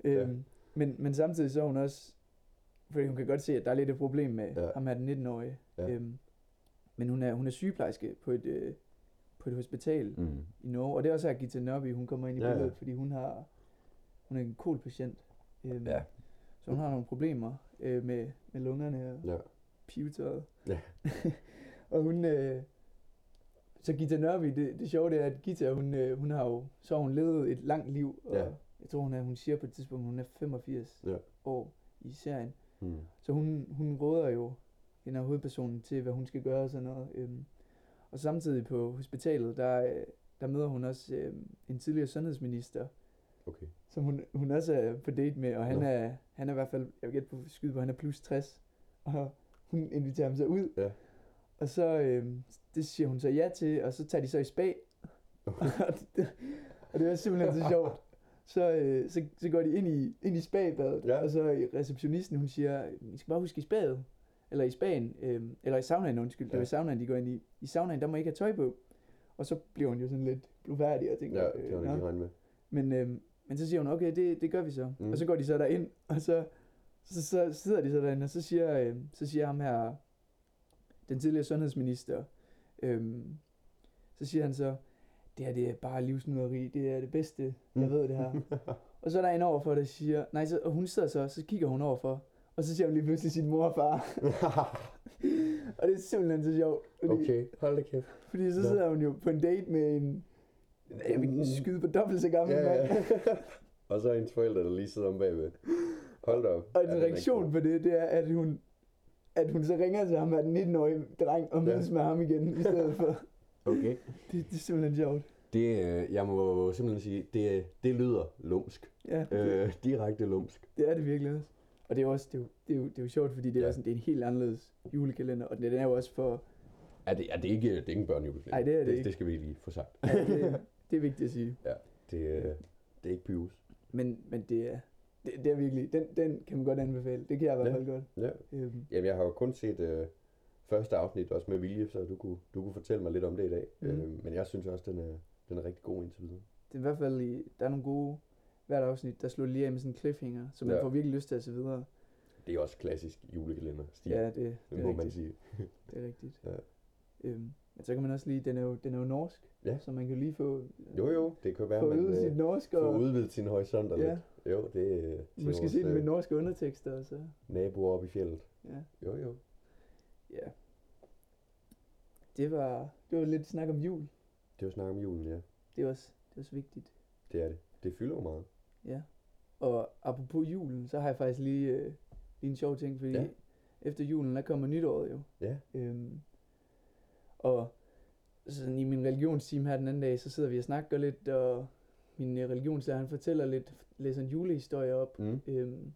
[SPEAKER 2] Ja.
[SPEAKER 1] øhm, men, men samtidig så hun også, fordi hun kan godt se, at der er lidt et problem med
[SPEAKER 2] Ja.
[SPEAKER 1] ja. ham er den 19-årige.
[SPEAKER 2] Ja.
[SPEAKER 1] Øhm, men hun er, hun er sygeplejerske på et, øh, på et hospital
[SPEAKER 2] mm.
[SPEAKER 1] i Norge, og det er også her Gita Nørby, hun kommer ind i
[SPEAKER 2] Ja, ja.
[SPEAKER 1] billedet, fordi hun har, hun er en kolpatient. Øhm,
[SPEAKER 2] Ja.
[SPEAKER 1] Så hun har nogle problemer øh, med, med lungerne og
[SPEAKER 2] Ja.
[SPEAKER 1] pivetøjet.
[SPEAKER 2] Ja. <laughs>
[SPEAKER 1] og hun, øh, så Gita Nørby, det, det sjove det er, at Gita, hun, øh, hun har jo, så har hun levet et langt liv, og
[SPEAKER 2] Ja.
[SPEAKER 1] jeg tror, hun, er, hun siger på et tidspunkt, hun er 85
[SPEAKER 2] Ja.
[SPEAKER 1] år i serien.
[SPEAKER 2] Mm.
[SPEAKER 1] Så hun, hun råder jo hende er hovedpersonen til, hvad hun skal gøre og sådan noget. Øhm, og samtidig på hospitalet, der, der møder hun også øh, en tidligere sundhedsminister,
[SPEAKER 2] Okay.
[SPEAKER 1] som hun, hun også er på date med, og han,
[SPEAKER 2] Nå.
[SPEAKER 1] er, han er i hvert fald, jeg vil gætte på skyde på, han er plus 60, og hun inviterer ham så ud,
[SPEAKER 2] Ja.
[SPEAKER 1] og så, øh, det siger hun så ja til, og så tager de så i spa, og, det, og det var simpelthen så sjovt. Så, øh, så, så går de ind i, ind i spabadet,
[SPEAKER 2] Ja.
[SPEAKER 1] og så receptionisten, hun siger, I skal bare huske i spadet, eller i spagen, øh, eller i saunaen, undskyld, det
[SPEAKER 2] Ja.
[SPEAKER 1] var i saunaen, de går ind i. I saunaen, der må I ikke have tøj på. Og så bliver hun jo sådan lidt blufærdig og tænker,
[SPEAKER 2] Ja, det var
[SPEAKER 1] øh,
[SPEAKER 2] ikke regnet med.
[SPEAKER 1] Men, øh, men så siger hun, okay, det, det gør vi så.
[SPEAKER 2] Mm.
[SPEAKER 1] Og så går de så derind, og så, så, så sidder de så derinde, og så siger, øh, så siger ham her, den tidligere sundhedsminister, øh, så siger han så, det her det er bare livsnyderi, det er det bedste, jeg
[SPEAKER 2] Mm.
[SPEAKER 1] ved det her. <laughs> og så er der en overfor, der siger, nej, så, og hun sidder så, så kigger hun overfor, og så siger hun lige pludselig sin mor og far. <laughs> og det er simpelthen så sjovt. Fordi,
[SPEAKER 2] okay, hold da kæft.
[SPEAKER 1] fordi så sidder hun jo på en date med en, jeg vil skyde på dobbelt så gammel
[SPEAKER 2] Ja,
[SPEAKER 1] mand.
[SPEAKER 2] ja. <laughs> og så er hendes forældre, der lige sidder om bagved. Hold da op.
[SPEAKER 1] Og
[SPEAKER 2] Ja,
[SPEAKER 1] en reaktion på det, det er, at hun, at hun så ringer til ham af den 19-årige dreng og mødes
[SPEAKER 2] Ja.
[SPEAKER 1] med ham igen i stedet for.
[SPEAKER 2] Okay.
[SPEAKER 1] Det, det er simpelthen sjovt.
[SPEAKER 2] Det, øh, jeg må simpelthen sige, det, det lyder lumsk.
[SPEAKER 1] Ja, det,
[SPEAKER 2] Øh, direkte lumsk.
[SPEAKER 1] det er det virkelig også. Og det er også, det er jo, det er jo, det er jo sjovt, fordi det er,
[SPEAKER 2] Ja.
[SPEAKER 1] ja. sådan, det er en helt anderledes julekalender, og den er jo også for,
[SPEAKER 2] Er det, er det ikke, det er ikke en børnejulekalender?
[SPEAKER 1] Nej, det er det
[SPEAKER 2] det,
[SPEAKER 1] ikke.
[SPEAKER 2] det skal vi lige få sagt.
[SPEAKER 1] ja, det, det er vigtigt at sige.
[SPEAKER 2] Det, øh, det er ikke Pyrus.
[SPEAKER 1] Men, men det er, det, det er virkelig, den, den kan man godt anbefale. Det kan jeg i hvert
[SPEAKER 2] Ja.
[SPEAKER 1] fald godt.
[SPEAKER 2] Ja.
[SPEAKER 1] Øhm,
[SPEAKER 2] Jamen, jeg har jo kun set øh, første afsnit også med vilje, så du kunne, du kunne fortælle mig lidt om det i dag.
[SPEAKER 1] Mhm.
[SPEAKER 2] Øh, men jeg synes også, den er, den er rigtig god indtil videre.
[SPEAKER 1] det er i hvert fald, der er nogle gode, hvert afsnit, der slår lige af med sådan en cliffhanger, så man
[SPEAKER 2] Ja.
[SPEAKER 1] får virkelig lyst til at se videre.
[SPEAKER 2] Det er også klassisk julekalender stil,
[SPEAKER 1] Ja, det, det,
[SPEAKER 2] det
[SPEAKER 1] er
[SPEAKER 2] må man
[SPEAKER 1] rigtigt.
[SPEAKER 2] sige.
[SPEAKER 1] Det er rigtigt.
[SPEAKER 2] Ja.
[SPEAKER 1] Øhm, men så kan man også lige, den er jo, den er jo norsk,
[SPEAKER 2] Ja.
[SPEAKER 1] så man kan lige få,
[SPEAKER 2] Jo jo, det kan være,
[SPEAKER 1] få
[SPEAKER 2] man
[SPEAKER 1] øvet sit
[SPEAKER 2] øh,
[SPEAKER 1] norsk,
[SPEAKER 2] får
[SPEAKER 1] og
[SPEAKER 2] udvidet sin horisont
[SPEAKER 1] Ja.
[SPEAKER 2] lidt. Jo, det er øh,
[SPEAKER 1] måske se den med
[SPEAKER 2] øh,
[SPEAKER 1] norske undertekster, og så,
[SPEAKER 2] naboer oppe i fjellet.
[SPEAKER 1] ja.
[SPEAKER 2] Jo jo.
[SPEAKER 1] ja. Det var, det var lidt snak om jul.
[SPEAKER 2] Det jo snak om julen, ja.
[SPEAKER 1] Det er også, det er også vigtigt.
[SPEAKER 2] Det er det. Det fylder jo meget.
[SPEAKER 1] Ja. Og apropos julen, så har jeg faktisk lige, øh, lige en sjov ting, fordi
[SPEAKER 2] ja.
[SPEAKER 1] efter julen, der kommer nytåret jo.
[SPEAKER 2] Ja.
[SPEAKER 1] Øhm, og sådan i min religionsteam her den anden dag, så sidder vi og snakker lidt, og min øh, religionslærer, han fortæller lidt, læser en julehistorie op,
[SPEAKER 2] Mm.
[SPEAKER 1] øhm,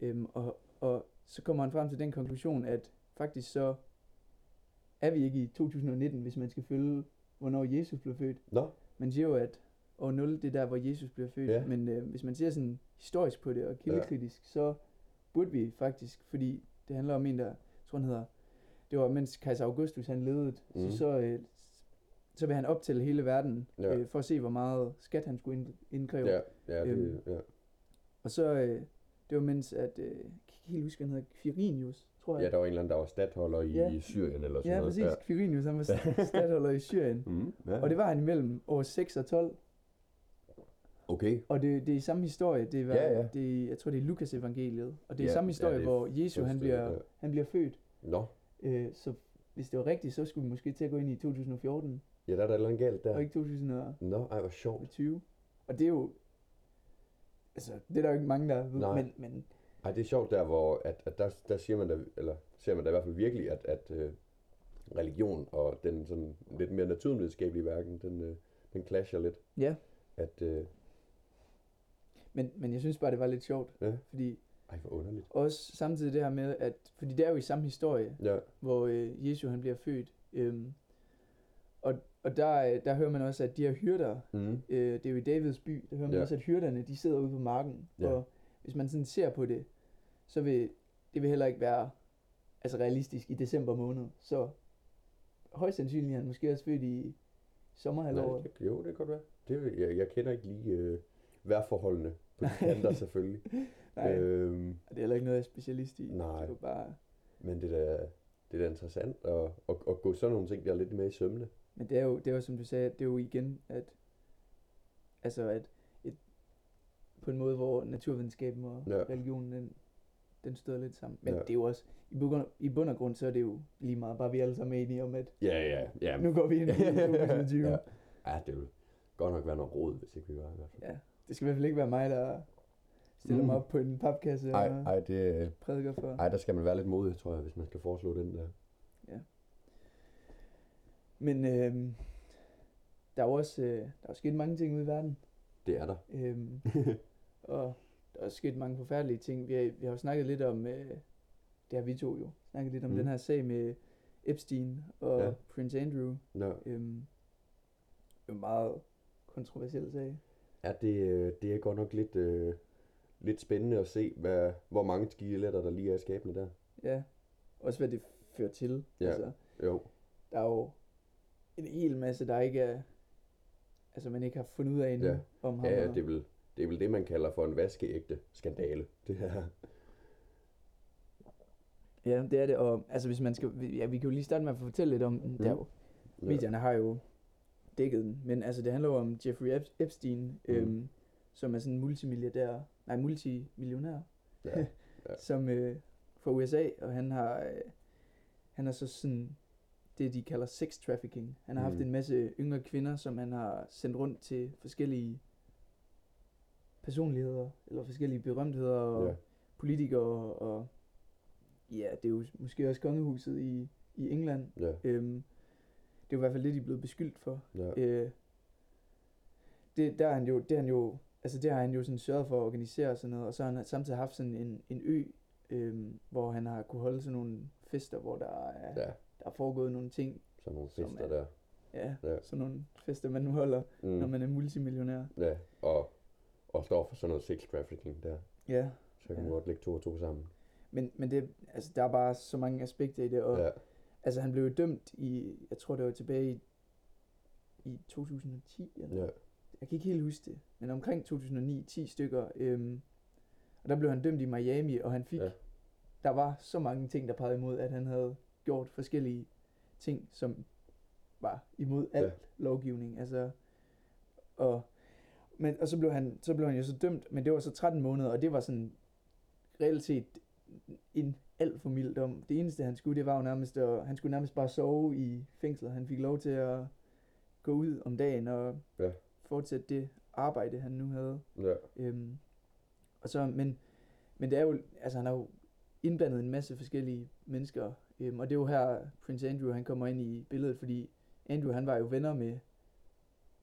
[SPEAKER 1] øhm, og, og så kommer han frem til den konklusion, at faktisk så er vi ikke i 2019, hvis man skal følge, hvornår Jesus blev født.
[SPEAKER 2] Nå,
[SPEAKER 1] Man siger jo, at år 0, det er der, hvor Jesus bliver født.
[SPEAKER 2] Ja.
[SPEAKER 1] Men øh, hvis man ser sådan historisk på det og kildekritisk, ja. så burde vi faktisk, fordi det handler om en, der, jeg tror han hedder, det var mens kejser Augustus han levede, mm.
[SPEAKER 2] Mhm.
[SPEAKER 1] så, så, øh, så vil han optælle hele verden,
[SPEAKER 2] Ja.
[SPEAKER 1] øh, for at se, hvor meget skat han skulle ind, indkræve.
[SPEAKER 2] ja, ja, det,
[SPEAKER 1] Øhm,
[SPEAKER 2] ja.
[SPEAKER 1] Og så, øh, det var mens, at, øh, jeg kan ikke helt huske, han hedder, Quirinius, tror jeg.
[SPEAKER 2] ja, der var en eller anden, der var stadholder i,
[SPEAKER 1] Ja.
[SPEAKER 2] i Syrien eller sådan
[SPEAKER 1] ja,
[SPEAKER 2] noget.
[SPEAKER 1] præcis. Quirinius, han var <laughs> stadholder i Syrien.
[SPEAKER 2] Mm, ja.
[SPEAKER 1] Og det var han imellem år 6 og 12.
[SPEAKER 2] Okay.
[SPEAKER 1] Og det, det er samme historie. Det var,
[SPEAKER 2] Ja, ja.
[SPEAKER 1] Det, jeg tror, det er Lukas evangeliet. Og det er
[SPEAKER 2] Ja,
[SPEAKER 1] samme
[SPEAKER 2] ja,
[SPEAKER 1] historie,
[SPEAKER 2] det er
[SPEAKER 1] hvor Jesu han bliver,
[SPEAKER 2] ja.
[SPEAKER 1] han bliver født.
[SPEAKER 2] Nå,
[SPEAKER 1] Øh, så hvis det var rigtigt, så skulle vi måske til at gå ind i 2014,
[SPEAKER 2] ja, der er der et eller andet galt der.
[SPEAKER 1] og ikke 2020.
[SPEAKER 2] Nå, ej, hvor sjovt.
[SPEAKER 1] Og det er jo... Altså, det er der jo ikke mange, der ved.
[SPEAKER 2] Nej.
[SPEAKER 1] Men, men
[SPEAKER 2] Ej, det er sjovt der, hvor at, at der, der siger man da, eller ser man da i hvert fald virkelig, at, at øh, religion og den sådan lidt mere naturvidenskabelige verden, den, øh, den clasher lidt.
[SPEAKER 1] ja,
[SPEAKER 2] At, øh,
[SPEAKER 1] men, men jeg synes bare, det var lidt sjovt.
[SPEAKER 2] Ja.
[SPEAKER 1] Fordi
[SPEAKER 2] ej, hvor underligt.
[SPEAKER 1] også samtidig det her med, at... Fordi det er jo i samme historie,
[SPEAKER 2] Ja,
[SPEAKER 1] hvor øh, Jesu han bliver født. Øhm, og og der, øh, der hører man også, at de her hyrder,
[SPEAKER 2] mm.
[SPEAKER 1] øh, det er jo i Davids by, der hører man
[SPEAKER 2] Ja.
[SPEAKER 1] også, at hyrderne, de sidder ude på marken.
[SPEAKER 2] Ja.
[SPEAKER 1] Og hvis man sådan ser på det, så vil det vil heller ikke være altså realistisk i december måned. Så højst sandsynligt er han måske også født i
[SPEAKER 2] Nej,
[SPEAKER 1] sommerhalvåret.
[SPEAKER 2] det, kan- jo, det kan godt være. Det, jeg, jeg kender ikke lige øh, vejrforholdene på de
[SPEAKER 1] Nej.
[SPEAKER 2] kanter <laughs> selvfølgelig.
[SPEAKER 1] Nej, øh,
[SPEAKER 2] øhm,
[SPEAKER 1] det er heller ikke noget, jeg er specialist i.
[SPEAKER 2] nej.
[SPEAKER 1] Det er bare,
[SPEAKER 2] men det er da, det er da interessant at, at, at gå sådan nogle ting der lidt mere i sømne.
[SPEAKER 1] men det er jo, det er jo som du sagde, det er jo igen, at altså at et, på en måde, hvor naturvidenskaben og
[SPEAKER 2] Ja.
[SPEAKER 1] religionen, den, den støder lidt sammen. Men
[SPEAKER 2] Ja.
[SPEAKER 1] det er jo også, i bund, i bund og grund, så er det jo lige meget, bare vi alle sammen er enige om, at
[SPEAKER 2] Ja, ja, ja.
[SPEAKER 1] nu går vi ind i <laughs> 2020.
[SPEAKER 2] ja.
[SPEAKER 1] ja.
[SPEAKER 2] ja, det vil godt nok være noget råd, hvis ikke vi hvert fald.
[SPEAKER 1] ja. Det skal i hvert fald ikke være mig, der, stiller mig
[SPEAKER 2] Mm.
[SPEAKER 1] op på en papkasse
[SPEAKER 2] Ej,
[SPEAKER 1] og
[SPEAKER 2] ej, det,
[SPEAKER 1] prædiker for.
[SPEAKER 2] ej, der skal man være lidt modig, tror jeg, hvis man skal foreslå den der.
[SPEAKER 1] Men øhm, der er jo også øh, der er sket mange ting ude i verden.
[SPEAKER 2] Det er der.
[SPEAKER 1] Øhm, <laughs> og der er også sket mange forfærdelige ting. Vi har, vi har jo snakket lidt om, øh, det har vi to jo, snakket lidt om
[SPEAKER 2] Mm.
[SPEAKER 1] den her sag med Epstein og
[SPEAKER 2] Ja.
[SPEAKER 1] ja. Prince Andrew.
[SPEAKER 2] Nå,
[SPEAKER 1] Øhm, det er en meget kontroversiel sag.
[SPEAKER 2] ja, det, øh, det er godt nok lidt, øh, lidt spændende at se, hvad, hvor mange skeletter der lige er i skabene der.
[SPEAKER 1] Ja, også hvad det fører til.
[SPEAKER 2] Ja.
[SPEAKER 1] Altså,
[SPEAKER 2] Jo,
[SPEAKER 1] der er jo en hel masse, der ikke er, altså man ikke har fundet ud af endnu
[SPEAKER 2] Ja.
[SPEAKER 1] om ham.
[SPEAKER 2] ja, ja det, er vel, det er vel det, man kalder for en vaskeægte skandale. Det her.
[SPEAKER 1] Ja, det er det, og altså hvis man skal, ja, vi kan jo lige starte med at fortælle lidt om
[SPEAKER 2] Mm.
[SPEAKER 1] der jo,
[SPEAKER 2] Ja.
[SPEAKER 1] medierne har jo dækket den, men altså det handler jo om Jeffrey Ep- Epstein,
[SPEAKER 2] Mm.
[SPEAKER 1] øhm, som er sådan en multimilliardær, nej multimillionær,
[SPEAKER 2] Ja, <laughs> ja.
[SPEAKER 1] som øh, fra USA, og han har, øh, han har så sådan det, de kalder sex trafficking. Han har haft
[SPEAKER 2] Mm.
[SPEAKER 1] en masse yngre kvinder, som han har sendt rundt til forskellige personligheder, eller forskellige berømtheder, og
[SPEAKER 2] Ja.
[SPEAKER 1] politikere, og ja, det er jo måske også kongehuset i, i England.
[SPEAKER 2] Ja,
[SPEAKER 1] Øhm, det er jo i hvert fald det, de er blevet beskyldt for.
[SPEAKER 2] ja,
[SPEAKER 1] Øh, det, der er han jo, det er han jo, altså det har han jo sådan sørget for at organisere og sådan noget, og så har han samtidig haft sådan en, en ø, øhm, hvor han har kunne holde sådan nogle fester, hvor der er,
[SPEAKER 2] ja.
[SPEAKER 1] der er foregået nogle ting,
[SPEAKER 2] Sådan nogle
[SPEAKER 1] Som
[SPEAKER 2] fester
[SPEAKER 1] er-
[SPEAKER 2] der.
[SPEAKER 1] ja,
[SPEAKER 2] Ja.
[SPEAKER 1] sådan nogle fester, man nu holder, mm. når man er multimillionær.
[SPEAKER 2] Ja, og, og står for sådan noget sex trafficking der.
[SPEAKER 1] Ja,
[SPEAKER 2] Så kan man
[SPEAKER 1] Ja.
[SPEAKER 2] godt lægge to og to sammen.
[SPEAKER 1] men, men det, altså, der er bare så mange aspekter i det, og
[SPEAKER 2] Ja,
[SPEAKER 1] altså han blev jo dømt i, jeg tror det var tilbage i, i 2010, eller
[SPEAKER 2] ja,
[SPEAKER 1] jeg kan ikke helt huske det, men omkring 2009, 10 stykker. Øhm, og der blev han dømt i Miami, og han fik,
[SPEAKER 2] Ja.
[SPEAKER 1] der var så mange ting, der pegede imod, at han havde gjort forskellige ting, som var imod al
[SPEAKER 2] ja.
[SPEAKER 1] lovgivning. Altså, og, men, og så blev, han, så blev han jo så dømt, men det var så 13 måneder, og det var sådan reelt set en alt for mild dom. Det eneste, han skulle, det var jo nærmest, at, han skulle nærmest bare sove i fængslet. Han fik lov til at gå ud om dagen og
[SPEAKER 2] Ja.
[SPEAKER 1] Fortsætte det arbejde, han nu havde.
[SPEAKER 2] ja,
[SPEAKER 1] Øhm, og så, men, men det er jo, altså han har jo indblandet en masse forskellige mennesker, øhm, og det er jo her, Prince Andrew, han kommer ind i billedet, fordi Andrew, han var jo venner med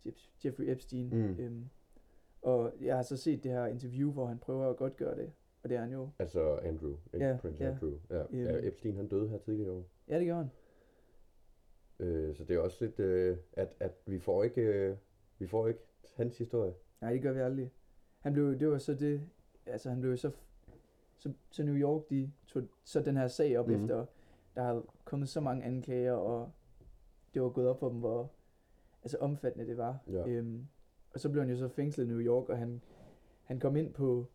[SPEAKER 1] Jeff- Jeffrey Epstein,
[SPEAKER 2] Mm.
[SPEAKER 1] øhm, og jeg har så set det her interview, hvor han prøver at godt gøre det, og det er han jo.
[SPEAKER 2] altså Andrew, ikke
[SPEAKER 1] Ja,
[SPEAKER 2] Prince
[SPEAKER 1] ja.
[SPEAKER 2] Andrew. Ja,
[SPEAKER 1] Øhm.
[SPEAKER 2] ja, Epstein han døde her tidligere i år.
[SPEAKER 1] Ja, det gør han.
[SPEAKER 2] Øh, så det er også lidt, øh, at, at vi får ikke, øh, vi får ikke hans historie.
[SPEAKER 1] Nej, det gør vi aldrig. Han blev, det var så det, altså han blev så, så, så New York, de tog så den her sag op mm. efter, der havde kommet så mange anklager, og det var gået op for dem, hvor altså omfattende det var.
[SPEAKER 2] Ja.
[SPEAKER 1] Øhm, og så blev han jo så fængslet i New York, og han, han kom ind på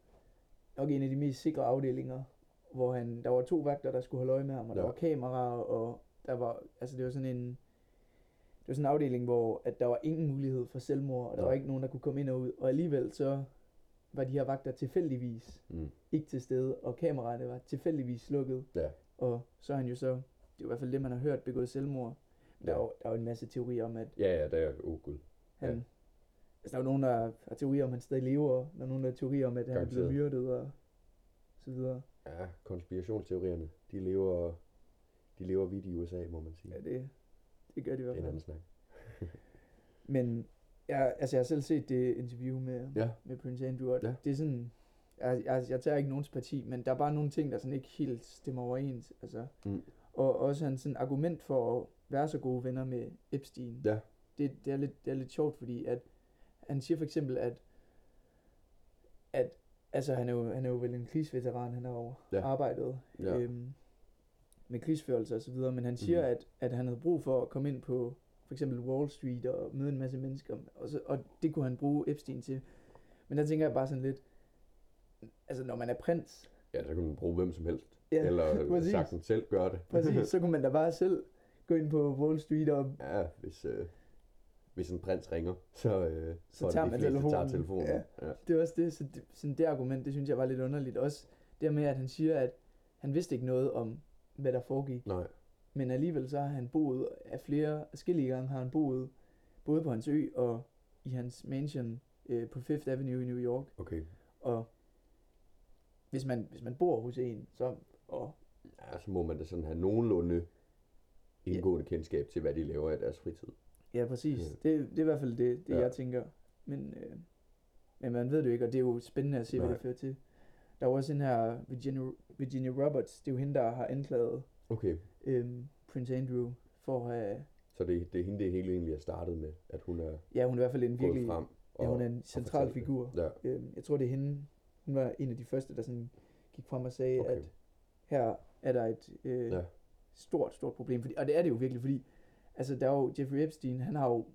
[SPEAKER 1] nok en af de mest sikre afdelinger, hvor han, der var to vagter, der skulle holde øje med ham, og der
[SPEAKER 2] Ja.
[SPEAKER 1] var kameraer, og der var, altså det var sådan en, det var sådan en afdeling, hvor at der var ingen mulighed for selvmord, og der
[SPEAKER 2] Nej.
[SPEAKER 1] var ikke nogen, der kunne komme ind og ud, og alligevel så var de her vagter tilfældigvis
[SPEAKER 2] Mm.
[SPEAKER 1] ikke til stede, og kameraerne var tilfældigvis slukket,
[SPEAKER 2] Ja.
[SPEAKER 1] og så er han jo så, det er i hvert fald det, man har hørt, begået selvmord. Der,
[SPEAKER 2] Ja.
[SPEAKER 1] er jo, der er jo en masse teorier om, at
[SPEAKER 2] Ja, ja, det er, oh gud.
[SPEAKER 1] han,
[SPEAKER 2] Ja.
[SPEAKER 1] ja. altså der er jo nogen, der har teorier om, at han stadig lever, og der er nogen, der har teorier om, at han er blevet
[SPEAKER 2] Garanteret.
[SPEAKER 1] myrdet, og så videre.
[SPEAKER 2] Ja, konspirationsteorierne, de lever, de lever vidt i USA, må man sige.
[SPEAKER 1] Ja, det, det gør de i
[SPEAKER 2] det
[SPEAKER 1] hvert
[SPEAKER 2] er en
[SPEAKER 1] fald.
[SPEAKER 2] anden snak. <laughs>
[SPEAKER 1] Men jeg, altså, jeg har selv set det interview med,
[SPEAKER 2] Ja,
[SPEAKER 1] med Prince Andrew, og
[SPEAKER 2] Ja.
[SPEAKER 1] det er sådan, jeg, jeg, jeg tager ikke nogens parti, men der er bare nogle ting, der sådan ikke helt stemmer overens. Altså.
[SPEAKER 2] Mm.
[SPEAKER 1] Og også hans sådan argument for at være så gode venner med Epstein.
[SPEAKER 2] Ja.
[SPEAKER 1] Det, det, er lidt, det er lidt sjovt, fordi at han siger for eksempel, at, at altså, han, er jo, han er jo vel en krigsveteran, han har jo
[SPEAKER 2] ja.
[SPEAKER 1] arbejdet
[SPEAKER 2] Ja.
[SPEAKER 1] øhm, med krigsførelse og så videre, men han siger,
[SPEAKER 2] Mhm.
[SPEAKER 1] mm. at, at han havde brug for at komme ind på for eksempel Wall Street og møde en masse mennesker, og, så, og det kunne han bruge Epstein til. Men der tænker jeg bare sådan lidt, altså når man er prins,
[SPEAKER 2] ja, så kan man bruge hvem som helst.
[SPEAKER 1] ja,
[SPEAKER 2] Eller <laughs>
[SPEAKER 1] præcis.
[SPEAKER 2] sagtens selv gøre det.
[SPEAKER 1] præcis, så kunne man da bare selv gå ind på Wall Street og
[SPEAKER 2] Ja, hvis, øh, hvis en prins ringer, så, øh,
[SPEAKER 1] Så tager man telefonen.
[SPEAKER 2] tager telefonen.
[SPEAKER 1] Ja.
[SPEAKER 2] ja.
[SPEAKER 1] det er også det, så det, sådan det argument, det synes jeg var lidt underligt. Også det med, at han siger, at han vidste ikke noget om, hvad der foregik.
[SPEAKER 2] Nej,
[SPEAKER 1] Men alligevel så har han boet af flere forskellige gange, har han boet både på hans ø og i hans mansion øh, på Fifth Avenue i New York.
[SPEAKER 2] okay.
[SPEAKER 1] Og hvis man, hvis man bor hos en, så, og
[SPEAKER 2] Ja, så må man da sådan have nogenlunde indgående kendskab til, hvad de laver i deres fritid.
[SPEAKER 1] Ja, præcis.
[SPEAKER 2] Ja.
[SPEAKER 1] Det, det er i hvert fald det, det
[SPEAKER 2] Ja.
[SPEAKER 1] jeg tænker. Men, øh, men man ved det jo ikke, og det er jo spændende at se, hvad
[SPEAKER 2] Nej.
[SPEAKER 1] det fører til. Der er jo også den her Virginia, Virginia Roberts, det er jo hende, der har anklaget
[SPEAKER 2] Okay.
[SPEAKER 1] øh, Prince Andrew for at have...
[SPEAKER 2] Så det, det er hende, det hele egentlig er startet med, at hun er
[SPEAKER 1] Ja, hun er i hvert fald en virkelig...
[SPEAKER 2] frem.
[SPEAKER 1] Ja, hun er en central figur.
[SPEAKER 2] Ja,
[SPEAKER 1] Øh, jeg tror, det er hende... Hun var en af de første, der sådan gik frem og sagde,
[SPEAKER 2] Okay.
[SPEAKER 1] at her er der et øh,
[SPEAKER 2] Ja.
[SPEAKER 1] stort, stort problem. Fordi, og det er det jo virkelig, fordi altså, der er jo Jeffrey Epstein, han har jo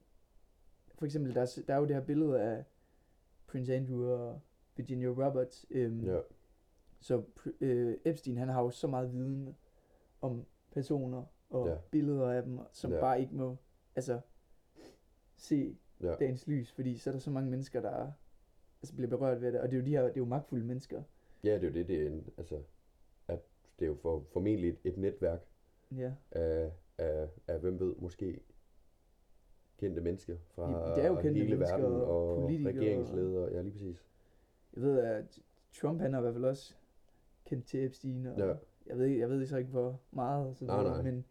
[SPEAKER 1] for eksempel, der, er- der er jo det her billede af Prince Andrew og Virginia Roberts. Øhm,
[SPEAKER 2] ja,
[SPEAKER 1] Så øh, Epstein, han har jo så meget viden om personer og
[SPEAKER 2] Ja.
[SPEAKER 1] ja. billeder af dem, som
[SPEAKER 2] Ja.
[SPEAKER 1] ja. bare ikke må altså, se
[SPEAKER 2] ja.
[SPEAKER 1] dagens lys, fordi så er der så mange mennesker, der altså, bliver berørt ved det, og det er jo de her, det er jo magtfulde mennesker.
[SPEAKER 2] ja, det er jo det, det er en, altså, at det er jo for, formentlig et, et netværk
[SPEAKER 1] Ja.
[SPEAKER 2] af, af, af, hvem ved, måske kendte mennesker fra
[SPEAKER 1] Det er jo kendte
[SPEAKER 2] hele verden
[SPEAKER 1] og
[SPEAKER 2] og regeringsledere. Ja, lige præcis.
[SPEAKER 1] Jeg ved, at Trump, han har i hvert fald også kendt til Epstein, og
[SPEAKER 2] Ja.
[SPEAKER 1] jeg, ved, jeg ved så ikke, hvor meget, og så
[SPEAKER 2] Nej, nej.
[SPEAKER 1] Men,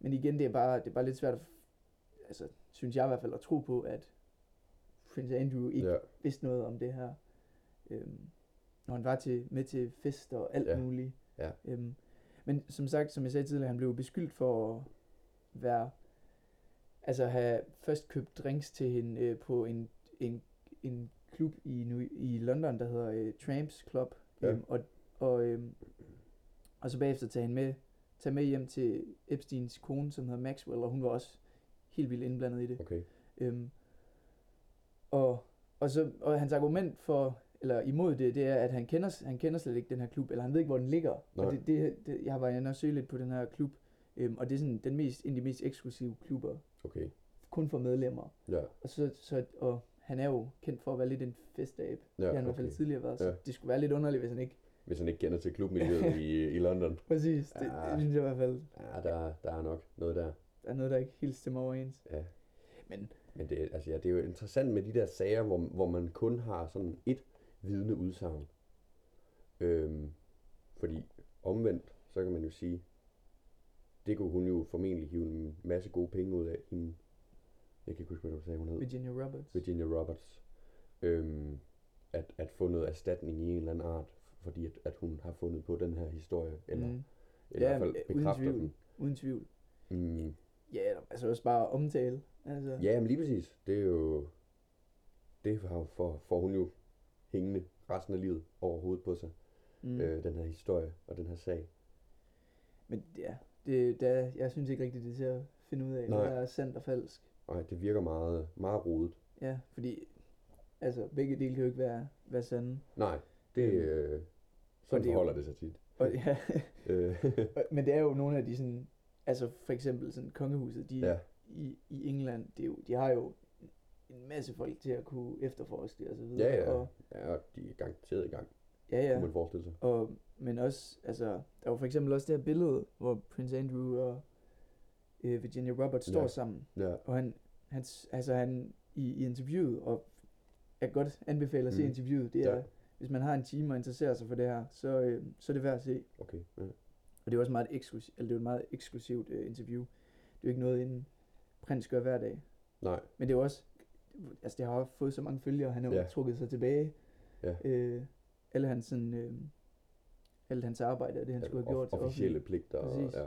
[SPEAKER 1] men igen, det er, bare, det er bare lidt svært, at, altså, synes jeg i hvert fald, at tro på, at Prince Andrew ikke
[SPEAKER 2] Ja,
[SPEAKER 1] vidste noget om det her. Øhm, når han var til, med til fester og alt
[SPEAKER 2] Ja.
[SPEAKER 1] muligt.
[SPEAKER 2] Ja.
[SPEAKER 1] Øhm, men som sagt, som jeg sagde tidligere, han blev beskyldt for at være, altså have først købt drinks til hende øh, på en, en, en klub i, New, i London, der hedder øh, Tramps Club.
[SPEAKER 2] Ja.
[SPEAKER 1] Øhm, og, og, øhm, og så bagefter tage hende med, tage med hjem til Epsteins kone, som hedder Maxwell, og hun var også helt vildt indblandet i det.
[SPEAKER 2] okay.
[SPEAKER 1] Øhm, og, og, så, og hans argument for, eller imod det, det er, at han kender, han kender slet ikke den her klub, eller han ved ikke, hvor den ligger.
[SPEAKER 2] Nej.
[SPEAKER 1] Og det, det, det, jeg var inde og søge lidt på den her klub, øhm, og det er sådan den mest, en af de mest eksklusive klubber,
[SPEAKER 2] Okay.
[SPEAKER 1] kun for medlemmer.
[SPEAKER 2] Ja,
[SPEAKER 1] Og, så, så, og han er jo kendt for at være lidt en festab.
[SPEAKER 2] ja
[SPEAKER 1] det har han i hvert fald
[SPEAKER 2] okay.
[SPEAKER 1] tidligere været, så
[SPEAKER 2] Ja.
[SPEAKER 1] det skulle være lidt underligt, hvis han ikke...
[SPEAKER 2] Hvis han ikke kender til klubmiljøet <laughs> i, i London.
[SPEAKER 1] Præcis, det,
[SPEAKER 2] Ja.
[SPEAKER 1] det synes jeg i hvert fald,
[SPEAKER 2] Ja, der, der er nok noget der.
[SPEAKER 1] der er noget, der ikke helt stemmer overens.
[SPEAKER 2] Ja.
[SPEAKER 1] Men
[SPEAKER 2] Men det, altså, ja, det er jo interessant med de der sager, hvor, hvor man kun har sådan et vidne udsagn. Øhm, fordi omvendt, så kan man jo sige, det kunne hun jo formentlig hive en masse gode penge ud af. Hende, jeg kan ikke huske, hvad du sagde, hun hed.
[SPEAKER 1] Virginia Roberts.
[SPEAKER 2] Virginia Roberts. Øhm, at, at få noget erstatning i en eller anden art, fordi at, at hun har fundet på den her historie, eller, mm.
[SPEAKER 1] Mm,
[SPEAKER 2] eller
[SPEAKER 1] Ja,
[SPEAKER 2] i hvert fald
[SPEAKER 1] øh, uden
[SPEAKER 2] bekræfter
[SPEAKER 1] tvivl.
[SPEAKER 2] den.
[SPEAKER 1] uden tvivl.
[SPEAKER 2] Mm,
[SPEAKER 1] Ja, altså også bare omtale. Altså,
[SPEAKER 2] Ja, men lige præcis. Det er jo... Det har for, får hun jo hængende resten af livet over hovedet på sig.
[SPEAKER 1] mm.
[SPEAKER 2] Mm. Øh, den her historie og den her sag.
[SPEAKER 1] Men ja, det, der, jeg synes ikke rigtigt, det er til at finde ud af,
[SPEAKER 2] Nej.
[SPEAKER 1] hvad der er sandt og falsk.
[SPEAKER 2] Og det virker meget, meget rodet.
[SPEAKER 1] Ja, fordi altså, begge dele kan jo ikke være, være sande.
[SPEAKER 2] Nej, det,
[SPEAKER 1] Øhm,
[SPEAKER 2] øh, sådan
[SPEAKER 1] det er jo-
[SPEAKER 2] forholder det sig tit.
[SPEAKER 1] Og, ja, <laughs>
[SPEAKER 2] Øh, <laughs>
[SPEAKER 1] og- men det er jo nogle af de sådan, altså for eksempel sådan kongehuset, de,
[SPEAKER 2] ja,
[SPEAKER 1] i, i England, det er jo, de har jo en masse folk til at kunne efterforske det og så videre.
[SPEAKER 2] ja, ja.
[SPEAKER 1] Og,
[SPEAKER 2] ja, og de er garanteret i gang,
[SPEAKER 1] ja,
[SPEAKER 2] ja. kunne man forestille sig.
[SPEAKER 1] Og, men også, altså, der var for eksempel også det her billede, hvor Prince Andrew og øh, Virginia Roberts står
[SPEAKER 2] Ja.
[SPEAKER 1] sammen.
[SPEAKER 2] Ja,
[SPEAKER 1] Og han, han, altså han i, i interviewet, og jeg kan godt anbefale at se
[SPEAKER 2] Mhm.
[SPEAKER 1] interviewet, det
[SPEAKER 2] Ja.
[SPEAKER 1] Hvis man har en time og interesserer sig for det her, så, øh, så er det værd at se.
[SPEAKER 2] okay. Ja.
[SPEAKER 1] Og det er også meget eksklusivt, eller det er et meget eksklusivt øh, interview. Det er jo ikke noget, en prins gør hver dag.
[SPEAKER 2] Nej,
[SPEAKER 1] Men det er jo også, altså det har jo fået så mange følgere, han har jo
[SPEAKER 2] Ja.
[SPEAKER 1] trukket sig tilbage.
[SPEAKER 2] Ja.
[SPEAKER 1] Øh, alle hans sådan, øh, alt hans arbejde, og det han
[SPEAKER 2] ja,
[SPEAKER 1] skulle have gjort
[SPEAKER 2] officielle pligter, og, ja,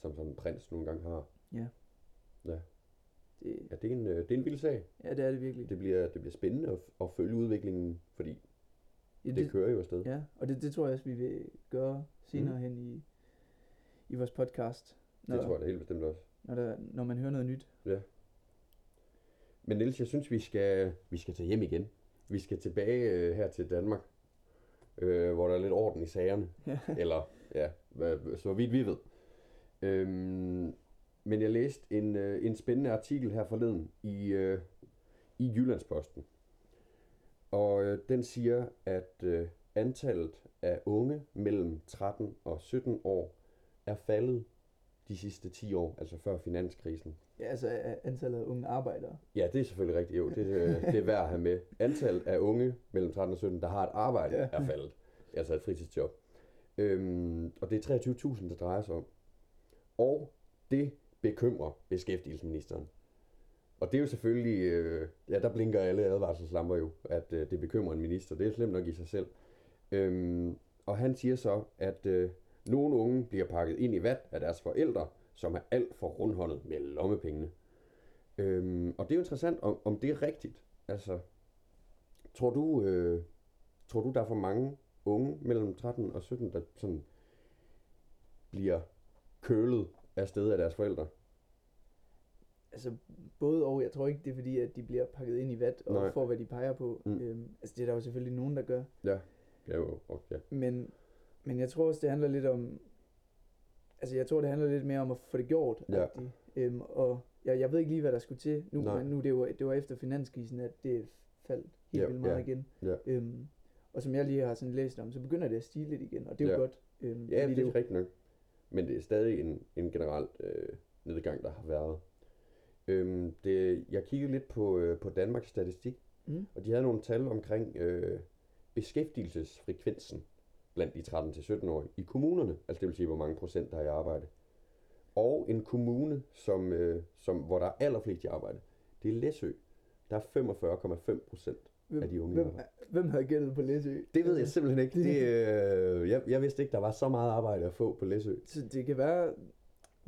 [SPEAKER 2] som sådan en prins nogle gange har.
[SPEAKER 1] Det,
[SPEAKER 2] Ja, det er en, øh, det er en vild sag.
[SPEAKER 1] ja, det er det virkelig.
[SPEAKER 2] Det bliver, det bliver spændende at, at følge udviklingen, fordi
[SPEAKER 1] ja,
[SPEAKER 2] det kører jo afsted.
[SPEAKER 1] Ja, og det, det tror jeg også, vi vil gøre senere
[SPEAKER 2] Mhm.
[SPEAKER 1] hen i, i vores podcast. Når,
[SPEAKER 2] Det tror jeg da helt bestemt også.
[SPEAKER 1] når, der, når man hører noget nyt.
[SPEAKER 2] Men Niels, jeg synes, vi skal, vi skal tage hjem igen. Vi skal tilbage øh, her til Danmark, øh, hvor der er lidt orden i sagerne. <laughs>
[SPEAKER 1] Ja.
[SPEAKER 2] Eller, ja, hvad, så vidt vi ved. Øhm, men jeg læste en, øh, en spændende artikel her forleden i, øh, i Jyllandsposten. Og øh, den siger, at øh, antallet af unge mellem 13 og 17 år er faldet de sidste 10 år, altså før finanskrisen.
[SPEAKER 1] ja, altså antallet af unge arbejdere.
[SPEAKER 2] Ja, det er selvfølgelig rigtigt. Jo, det, øh, det er værd at have med. Antallet af unge mellem 13 og 17, der har et arbejde,
[SPEAKER 1] ja.
[SPEAKER 2] er faldet. Altså et fritidsjob. Øhm, og det er 23.000, der drejer sig om. Og det bekymrer beskæftigelsesministeren. Og det er jo selvfølgelig, øh, ja, der blinker alle advarselslamper jo, at øh, det bekymrer en minister. Det er slemt nok i sig selv. Øhm, og han siger så, at øh, nogle unge bliver pakket ind i vat af deres forældre, som er alt for rundhåndet med lommepengene. Øhm, og det er jo interessant, om, om det er rigtigt. Altså, tror du, øh, tror du, der er for mange unge mellem 13 og 17, der sådan bliver kølet af sted af deres forældre?
[SPEAKER 1] Altså, både og. Jeg tror ikke, det er fordi, at de bliver pakket ind i vat og
[SPEAKER 2] Nej.
[SPEAKER 1] får, hvad de peger på.
[SPEAKER 2] Mm.
[SPEAKER 1] Øhm, altså, det er der jo selvfølgelig nogen, der gør.
[SPEAKER 2] Ja, ja, jo, ja.
[SPEAKER 1] Men, men jeg tror også, det handler lidt om... Altså, jeg tror, det handler lidt mere om at få det gjort.
[SPEAKER 2] Ja.
[SPEAKER 1] agtigt. Øhm, og jeg, jeg ved ikke lige, hvad der skulle til. Nu,
[SPEAKER 2] Nej.
[SPEAKER 1] men nu det var, det var efter finanskrisen, at det faldt helt
[SPEAKER 2] Ja,
[SPEAKER 1] vildt meget
[SPEAKER 2] ja,
[SPEAKER 1] igen.
[SPEAKER 2] ja.
[SPEAKER 1] Øhm, og som jeg lige har sådan læst om, så begynder det at stige lidt igen, og det er jo
[SPEAKER 2] Ja.
[SPEAKER 1] godt. Øhm,
[SPEAKER 2] Ja, det
[SPEAKER 1] jo-
[SPEAKER 2] er rigtigt nok. Men det er stadig en, en generelt øh, nedgang, der har været. Øhm, det, jeg kiggede lidt på, øh, på Danmarks Statistik,
[SPEAKER 1] Mm.
[SPEAKER 2] og de havde nogle tal omkring øh, beskæftigelsesfrekvensen blandt de 13-17-årige i kommunerne. Altså det vil sige, hvor mange procent der er i arbejde. Og en kommune, som, øh, som, hvor der er allerflest i arbejde, det er Læsø. Der er 45,5 procent af de unge
[SPEAKER 1] Hvem,
[SPEAKER 2] arbejde.
[SPEAKER 1] hvem havde gættet på Læsø?
[SPEAKER 2] Det ved jeg simpelthen ikke. <laughs> Det, øh, jeg, jeg vidste ikke, der var så meget arbejde at få på Læsø.
[SPEAKER 1] Så det kan være,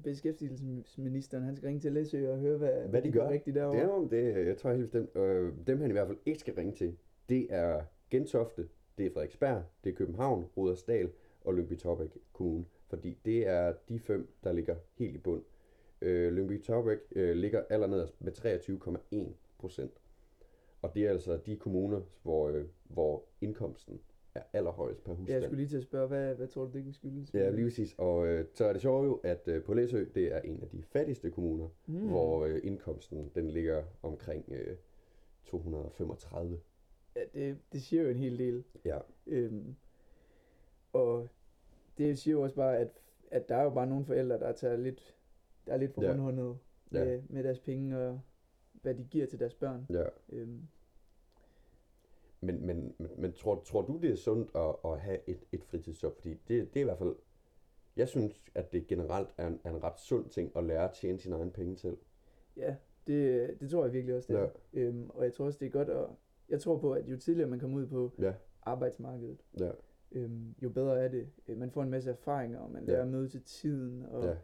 [SPEAKER 1] beskæftigelsesministeren, han skal ringe til Læsø og høre, hvad,
[SPEAKER 2] Hvad de gør.
[SPEAKER 1] rigtigt
[SPEAKER 2] Det
[SPEAKER 1] derovre.
[SPEAKER 2] er jo det, jeg tror helt bestemt. Øh, dem han i hvert fald ikke skal ringe til, det er Gentofte, det er Frederiksberg, det er København, Rudersdal og Lyngby Taarbæk Kommune. Fordi det er de fem, der ligger helt i bund. Øh, Lyngby Taarbæk øh, ligger allernederst med 23,1 procent. Og det er altså de kommuner, hvor, øh, hvor indkomsten er allerhøjest per
[SPEAKER 1] Ja, jeg
[SPEAKER 2] husstand.
[SPEAKER 1] skulle lige til at spørge, hvad, hvad tror du, det kunne skyldes?
[SPEAKER 2] Ja, lige præcis. Og øh, så er det sjovt jo, at øh, på Læsø, det er en af de fattigste kommuner,
[SPEAKER 1] Mm.
[SPEAKER 2] hvor øh, indkomsten den ligger omkring øh, 235.
[SPEAKER 1] Ja, det, det siger jo en hel del.
[SPEAKER 2] Ja,
[SPEAKER 1] Øhm, og det siger jo også bare, at, at der er jo bare nogle forældre, der tager lidt, der er lidt for
[SPEAKER 2] Ja.
[SPEAKER 1] rundhåndet
[SPEAKER 2] Ja.
[SPEAKER 1] med, med deres penge og hvad de giver til deres børn.
[SPEAKER 2] ja.
[SPEAKER 1] Øhm,
[SPEAKER 2] Men, men, men, men tror, tror du, det er sundt at, at have et, et fritidsjob? Fordi det, det er i hvert fald, jeg synes, at det generelt er en, er en ret sund ting at lære at tjene sine egne penge selv.
[SPEAKER 1] ja, det, det tror jeg virkelig også, det er. Øhm, og jeg tror også, det er godt at... Jeg tror på, at jo tidligere man kommer ud på
[SPEAKER 2] Ja,
[SPEAKER 1] arbejdsmarkedet,
[SPEAKER 2] ja,
[SPEAKER 1] øhm, jo bedre er det. Øh, Man får en masse erfaringer, og man
[SPEAKER 2] Ja.
[SPEAKER 1] lærer at møde til tiden, og
[SPEAKER 2] ja.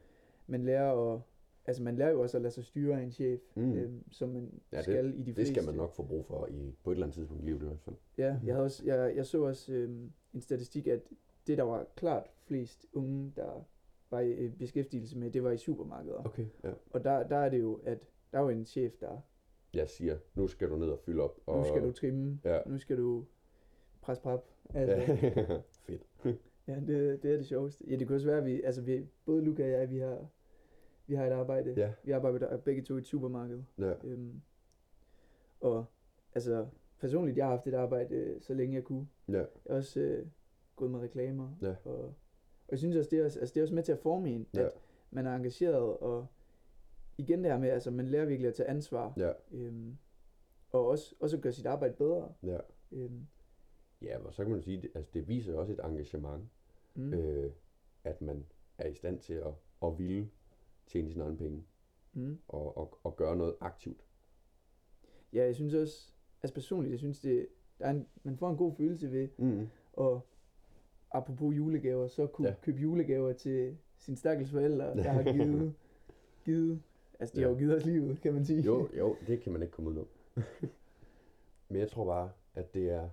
[SPEAKER 1] man lærer at... Altså man lærer jo også at lade sig styre af en chef,
[SPEAKER 2] Mm.
[SPEAKER 1] øhm, som man
[SPEAKER 2] Ja, det-
[SPEAKER 1] skal i de
[SPEAKER 2] Det
[SPEAKER 1] fleste.
[SPEAKER 2] skal man nok få brug for i, på et eller andet tidspunkt i livet i hvert fald.
[SPEAKER 1] Ja, jeg, havde også, jeg, jeg så også øhm, en statistik, at det, der var klart flest unge, der var i øh, beskæftigelse med, det var i supermarkeder.
[SPEAKER 2] Okay, ja.
[SPEAKER 1] Og der, der er det jo, at der er jo en chef, der,
[SPEAKER 2] Jeg siger, nu skal du ned og fylde op. Og,
[SPEAKER 1] nu skal du trimme,
[SPEAKER 2] Ja.
[SPEAKER 1] nu skal du presse pap. Altså,
[SPEAKER 2] Ja. <laughs> Fedt. <laughs>
[SPEAKER 1] ja, det, det er det sjoveste. Ja, det kunne også være, at vi, altså vi, både Luca og jeg, vi har, vi har et arbejde.
[SPEAKER 2] Ja.
[SPEAKER 1] Vi arbejder begge to i et supermarked.
[SPEAKER 2] Ja.
[SPEAKER 1] Øhm, og altså, personligt, jeg har haft et arbejde, øh, så længe jeg kunne.
[SPEAKER 2] Ja.
[SPEAKER 1] Jeg har også øh, gået med reklamer.
[SPEAKER 2] Ja.
[SPEAKER 1] Og, og jeg synes også, det er, også, altså, det er også med til at forme en,
[SPEAKER 2] Ja.
[SPEAKER 1] at man er engageret, og igen det her med, altså man lærer virkelig at tage ansvar,
[SPEAKER 2] Ja.
[SPEAKER 1] øhm, og også, også at gøre sit arbejde bedre.
[SPEAKER 2] Ja.
[SPEAKER 1] Øhm,
[SPEAKER 2] Ja, og så kan man sige, det, altså det viser også et engagement,
[SPEAKER 1] mm.
[SPEAKER 2] øh, at man er i stand til at, at ville tjene sine egne penge
[SPEAKER 1] Mm.
[SPEAKER 2] og, og, og gøre noget aktivt.
[SPEAKER 1] Ja, jeg synes også, altså personligt, jeg synes det, der er en, man får en god følelse ved,
[SPEAKER 2] Mm.
[SPEAKER 1] og apropos julegaver, så kunne
[SPEAKER 2] Ja.
[SPEAKER 1] ja. købe julegaver til sine stakkels forældre, der har givet, <laughs> givet, altså de
[SPEAKER 2] Ja.
[SPEAKER 1] har jo givet os livet, kan man sige.
[SPEAKER 2] Jo, jo, det kan man ikke komme ud om. <laughs> Men jeg tror bare, at det er,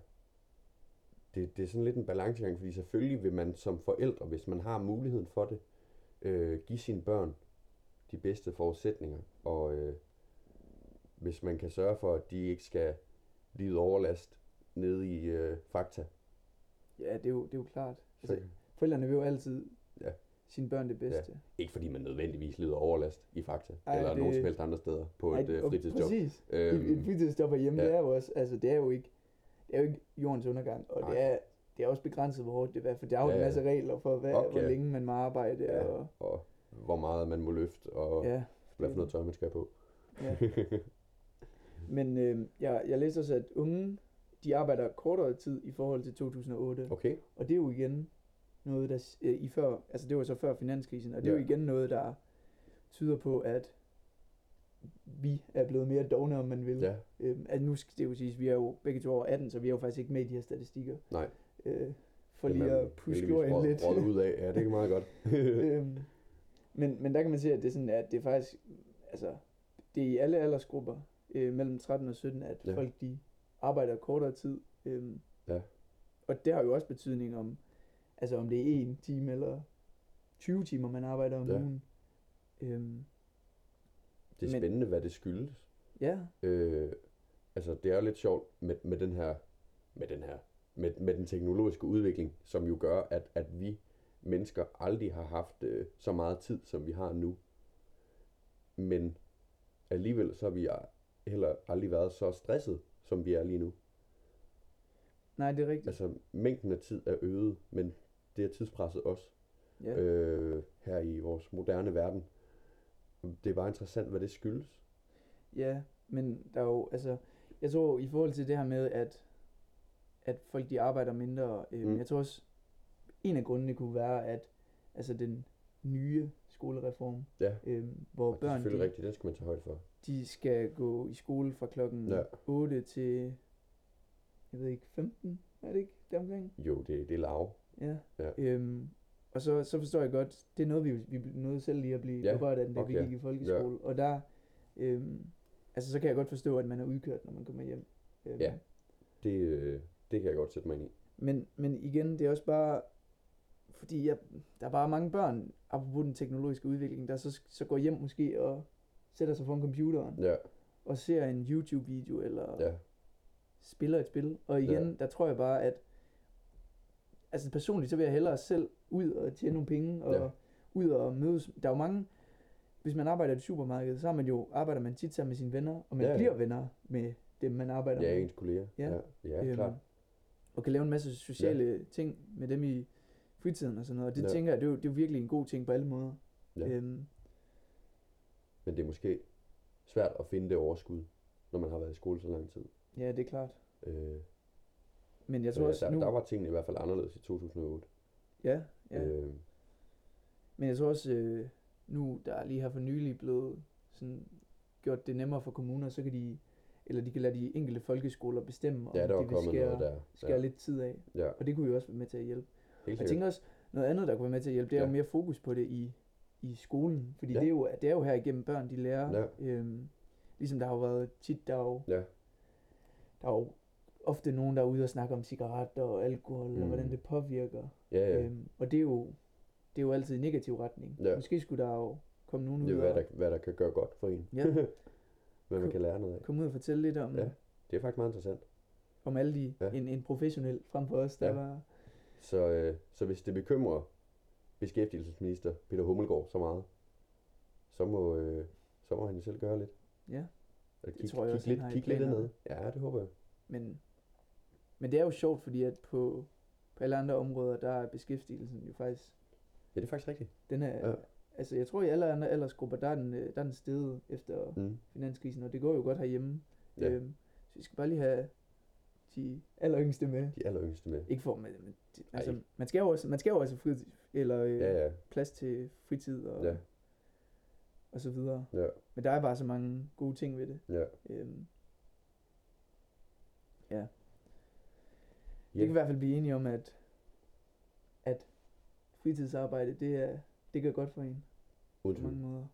[SPEAKER 2] det, det er sådan lidt en balancegang, fordi selvfølgelig vil man som forældre, hvis man har muligheden for det, øh, give sine børn de bedste forudsætninger, og øh, hvis man kan sørge for, at de ikke skal lide overlast nede i øh, Fakta.
[SPEAKER 1] Ja, det er jo, det er jo klart.
[SPEAKER 2] Så,
[SPEAKER 1] Altså, forældrene vil jo altid
[SPEAKER 2] Ja.
[SPEAKER 1] sine børn det bedste.
[SPEAKER 2] ikke fordi man nødvendigvis lider overlast i Fakta,
[SPEAKER 1] Ej,
[SPEAKER 2] eller
[SPEAKER 1] det-
[SPEAKER 2] nogen som helst andre steder på et øh, fritidsjob.
[SPEAKER 1] Præcis.
[SPEAKER 2] Øhm,
[SPEAKER 1] Et, et fritidsjob herhjemme,
[SPEAKER 2] ja.
[SPEAKER 1] det er jo også, altså det er jo ikke, det er jo ikke jordens undergang, og
[SPEAKER 2] Nej.
[SPEAKER 1] det er, det er også begrænset, hvor hårdt det er, for der er jo
[SPEAKER 2] Ja,
[SPEAKER 1] en
[SPEAKER 2] ja.
[SPEAKER 1] masse regler for, hvad,
[SPEAKER 2] Okay.
[SPEAKER 1] hvor længe man må arbejde,
[SPEAKER 2] Ja.
[SPEAKER 1] og
[SPEAKER 2] og hvor meget man må løfte, og
[SPEAKER 1] ja,
[SPEAKER 2] hvad for noget tøj man skal på.
[SPEAKER 1] ja. <laughs> Men øh, jeg, jeg læste også, at unge, de arbejder kortere tid i forhold til 2008.
[SPEAKER 2] Okay.
[SPEAKER 1] Og det er jo igen noget, der øh, i før, altså det var så før finanskrisen, og det er jo
[SPEAKER 2] Ja.
[SPEAKER 1] igen noget, der tyder på, at vi er blevet mere dogne, om man vil.
[SPEAKER 2] Ja.
[SPEAKER 1] Øhm, at nu skal det jo siges, vi er jo begge to over 18, så vi er jo faktisk ikke med i de her statistikker.
[SPEAKER 2] Nej.
[SPEAKER 1] Øh, for lige at puske
[SPEAKER 2] røget-
[SPEAKER 1] lidt.
[SPEAKER 2] røget ud af. Ja, det er meget godt. <laughs>
[SPEAKER 1] øhm, men, men der kan man se, at det er sådan, at det er faktisk, altså, det er i alle aldersgrupper, øh, mellem 13 og 17, at
[SPEAKER 2] Ja.
[SPEAKER 1] folk de arbejder kortere tid. Øhm,
[SPEAKER 2] Ja.
[SPEAKER 1] Og det har jo også betydning om, altså om det er en time eller 20 timer, man arbejder om
[SPEAKER 2] Ja.
[SPEAKER 1] ugen. Øhm,
[SPEAKER 2] Det er
[SPEAKER 1] Men-
[SPEAKER 2] spændende, hvad det skyldes.
[SPEAKER 1] ja,
[SPEAKER 2] Øh, altså, det er lidt sjovt med, med den her, med den her, med, med den teknologiske udvikling, som jo gør, at, at vi mennesker aldrig har haft øh, så meget tid, som vi har nu. Men alligevel så har vi heller aldrig været så stresset, som vi er lige nu.
[SPEAKER 1] nej, det er rigtigt.
[SPEAKER 2] Altså, mængden af tid er øget, men det er tidspresset også
[SPEAKER 1] Ja.
[SPEAKER 2] øh, her i vores moderne verden. Det er bare interessant, hvad det skyldes.
[SPEAKER 1] Ja, men der er jo, altså, jeg tror i forhold til det her med, at, at folk de arbejder mindre, øh,
[SPEAKER 2] Mm.
[SPEAKER 1] mm. jeg tror også, en af grundene kunne være, at altså den nye skolereform,
[SPEAKER 2] Ja,
[SPEAKER 1] øh, hvor
[SPEAKER 2] og det er
[SPEAKER 1] børn
[SPEAKER 2] selvfølgelig
[SPEAKER 1] de,
[SPEAKER 2] rigtigt, den skal man tage højde for.
[SPEAKER 1] de skal gå i skole fra klokken
[SPEAKER 2] Ja.
[SPEAKER 1] ja. 8 til, jeg ved ikke, 15, er det ikke deromkring?
[SPEAKER 2] Jo, det, det er lav.
[SPEAKER 1] Ja.
[SPEAKER 2] Ja.
[SPEAKER 1] Øhm, og så, så forstår jeg godt, det er noget, vi, vi nåede selv lige at blive
[SPEAKER 2] Ja,
[SPEAKER 1] ja. berørt af, da vi
[SPEAKER 2] okay.
[SPEAKER 1] gik i folkeskole. Og der, øhm, altså så kan jeg godt forstå, at man er udkørt, når man kommer hjem. Øhm,
[SPEAKER 2] Ja. Det, øh, det kan jeg godt sætte mig ind i.
[SPEAKER 1] Men, men igen, det er også bare, fordi jeg, der er bare mange børn, apropos den teknologiske udvikling, der så, så går hjem måske og sætter sig foran computeren
[SPEAKER 2] Ja,
[SPEAKER 1] og ser en YouTube-video eller
[SPEAKER 2] ja,
[SPEAKER 1] spiller et spil. Og igen, ja. der tror jeg bare, at altså personligt, så vil jeg hellere selv ud og tjene nogle penge, og
[SPEAKER 2] Ja.
[SPEAKER 1] ja. ud og mødes. Der er jo mange, hvis man arbejder i et supermarked, så har man jo, arbejder man tit sammen med sine venner, og man
[SPEAKER 2] Ja,
[SPEAKER 1] ja,
[SPEAKER 2] ja.
[SPEAKER 1] bliver venner med dem, man arbejder
[SPEAKER 2] ja
[SPEAKER 1] med.
[SPEAKER 2] ens kolleger.
[SPEAKER 1] Ja.
[SPEAKER 2] ja, ja
[SPEAKER 1] Øhm,
[SPEAKER 2] klart.
[SPEAKER 1] Og kan lave en masse sociale ja. ting med dem i fritiden og sådan noget. Og det
[SPEAKER 2] Ja.
[SPEAKER 1] tænker jeg, det er, jo, det er jo virkelig en god ting på alle måder.
[SPEAKER 2] Ja.
[SPEAKER 1] Øhm,
[SPEAKER 2] Men det er måske svært at finde det overskud, når man har været i skole så lang tid.
[SPEAKER 1] ja, det er klart.
[SPEAKER 2] Øh,
[SPEAKER 1] Men jeg tror
[SPEAKER 2] ja,
[SPEAKER 1] også
[SPEAKER 2] der,
[SPEAKER 1] nu...
[SPEAKER 2] der var tingene i hvert fald anderledes i 2008.
[SPEAKER 1] Ja, ja.
[SPEAKER 2] Øh,
[SPEAKER 1] Men jeg tror også, øh, nu der er lige her for nylig blevet sådan, gjort det nemmere for kommuner, så kan de, eller de kan lade de enkelte folkeskoler bestemme, om
[SPEAKER 2] ja, der
[SPEAKER 1] de vil skære,
[SPEAKER 2] der.
[SPEAKER 1] skære
[SPEAKER 2] Ja,
[SPEAKER 1] lidt tid af.
[SPEAKER 2] ja
[SPEAKER 1] Og det kunne jo også være med til at hjælpe.
[SPEAKER 2] Helt
[SPEAKER 1] jeg tænker også, noget andet, der kunne være med til at hjælpe, det er
[SPEAKER 2] Ja.
[SPEAKER 1] jo mere fokus på det i, i skolen. Fordi
[SPEAKER 2] Ja.
[SPEAKER 1] det, er jo, det er jo her igennem børn, de lærer.
[SPEAKER 2] Ja.
[SPEAKER 1] Øhm, ligesom der har jo været tit, der er jo,
[SPEAKER 2] Ja.
[SPEAKER 1] der er jo ofte nogen, der er ude og snakke om cigaretter og alkohol, mm.
[SPEAKER 2] Mm.
[SPEAKER 1] og hvordan det påvirker.
[SPEAKER 2] Ja, ja.
[SPEAKER 1] Øhm, og det er jo det er jo altid i negativ retning.
[SPEAKER 2] Ja.
[SPEAKER 1] Måske skulle der jo komme nogen ud
[SPEAKER 2] Det er, hvad der, hvad der kan gøre godt for en.
[SPEAKER 1] Ja. <laughs>
[SPEAKER 2] hvad man kan lære noget af.
[SPEAKER 1] komme ud og fortælle lidt om,
[SPEAKER 2] Ja. Det er faktisk meget interessant.
[SPEAKER 1] om alle de,
[SPEAKER 2] Ja.
[SPEAKER 1] en, en professionel frem for os, der
[SPEAKER 2] ja.
[SPEAKER 1] var,
[SPEAKER 2] Så, øh, så hvis det bekymrer beskæftigelsesminister Peter Hummelgaard så meget, så må, øh, så må han jo selv gøre lidt.
[SPEAKER 1] ja,
[SPEAKER 2] At
[SPEAKER 1] Det tror jeg
[SPEAKER 2] kig
[SPEAKER 1] også,
[SPEAKER 2] lidt, kig lidt ned. Ja, det håber jeg.
[SPEAKER 1] men, men det er jo sjovt, fordi at på, på alle andre områder, der er beskæftigelsen jo faktisk,
[SPEAKER 2] Ja, det er faktisk rigtigt.
[SPEAKER 1] den er,
[SPEAKER 2] Ja.
[SPEAKER 1] altså jeg tror i alle andre aldersgrupper, der er den, øh, der er den steget efter. Mm. finanskrisen, og det går jo godt herhjemme.
[SPEAKER 2] Ja.
[SPEAKER 1] Øhm, så vi skal bare lige have de aller yngste med.
[SPEAKER 2] De aller yngste med.
[SPEAKER 1] Ikke for, men, men de-
[SPEAKER 2] Ej.
[SPEAKER 1] altså, man skal jo også, man skal jo også fritid, eller øh,
[SPEAKER 2] Ja, ja.
[SPEAKER 1] plads til fritid og,
[SPEAKER 2] Ja,
[SPEAKER 1] og så videre.
[SPEAKER 2] ja,
[SPEAKER 1] Men der er bare så mange gode ting ved det.
[SPEAKER 2] ja.
[SPEAKER 1] Øhm, ja.
[SPEAKER 2] Ja.
[SPEAKER 1] Vi kan i hvert fald blive enige om, at, at fritidsarbejde, det, er, det gør godt for en
[SPEAKER 2] Uden
[SPEAKER 1] på mange måder.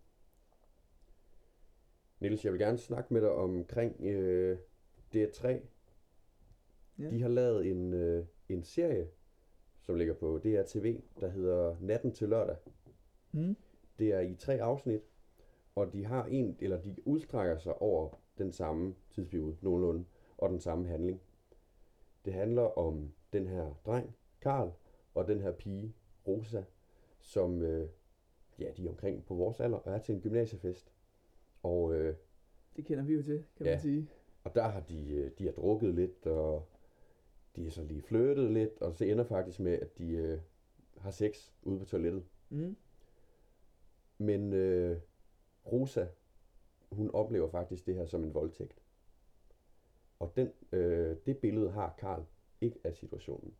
[SPEAKER 2] Niels, jeg vil gerne snakke med dig omkring øh, DR3.
[SPEAKER 1] Ja.
[SPEAKER 2] De har lavet en, øh, en serie, som ligger på DRTV, der hedder Natten til lørdag.
[SPEAKER 1] Mm.
[SPEAKER 2] Det er i tre afsnit, og de har en, eller de udstrækker sig over den samme tidsperiode, nogenlunde, og den samme handling. Det handler om den her dreng, Karl, og den her pige, Rosa, som, øh, ja, de er omkring på vores alder, og er til en gymnasiefest. Og, øh,
[SPEAKER 1] Det kender vi jo til, kan
[SPEAKER 2] Ja.
[SPEAKER 1] man sige.
[SPEAKER 2] og der har de, øh, de har drukket lidt, og de har så lige flyttet lidt, og så ender faktisk med, at de øh, har sex ude på toilettet.
[SPEAKER 1] Mm.
[SPEAKER 2] Men øh, Rosa, hun oplever faktisk det her som en voldtægt. Og den, øh, det billede har Karl ikke af situationen.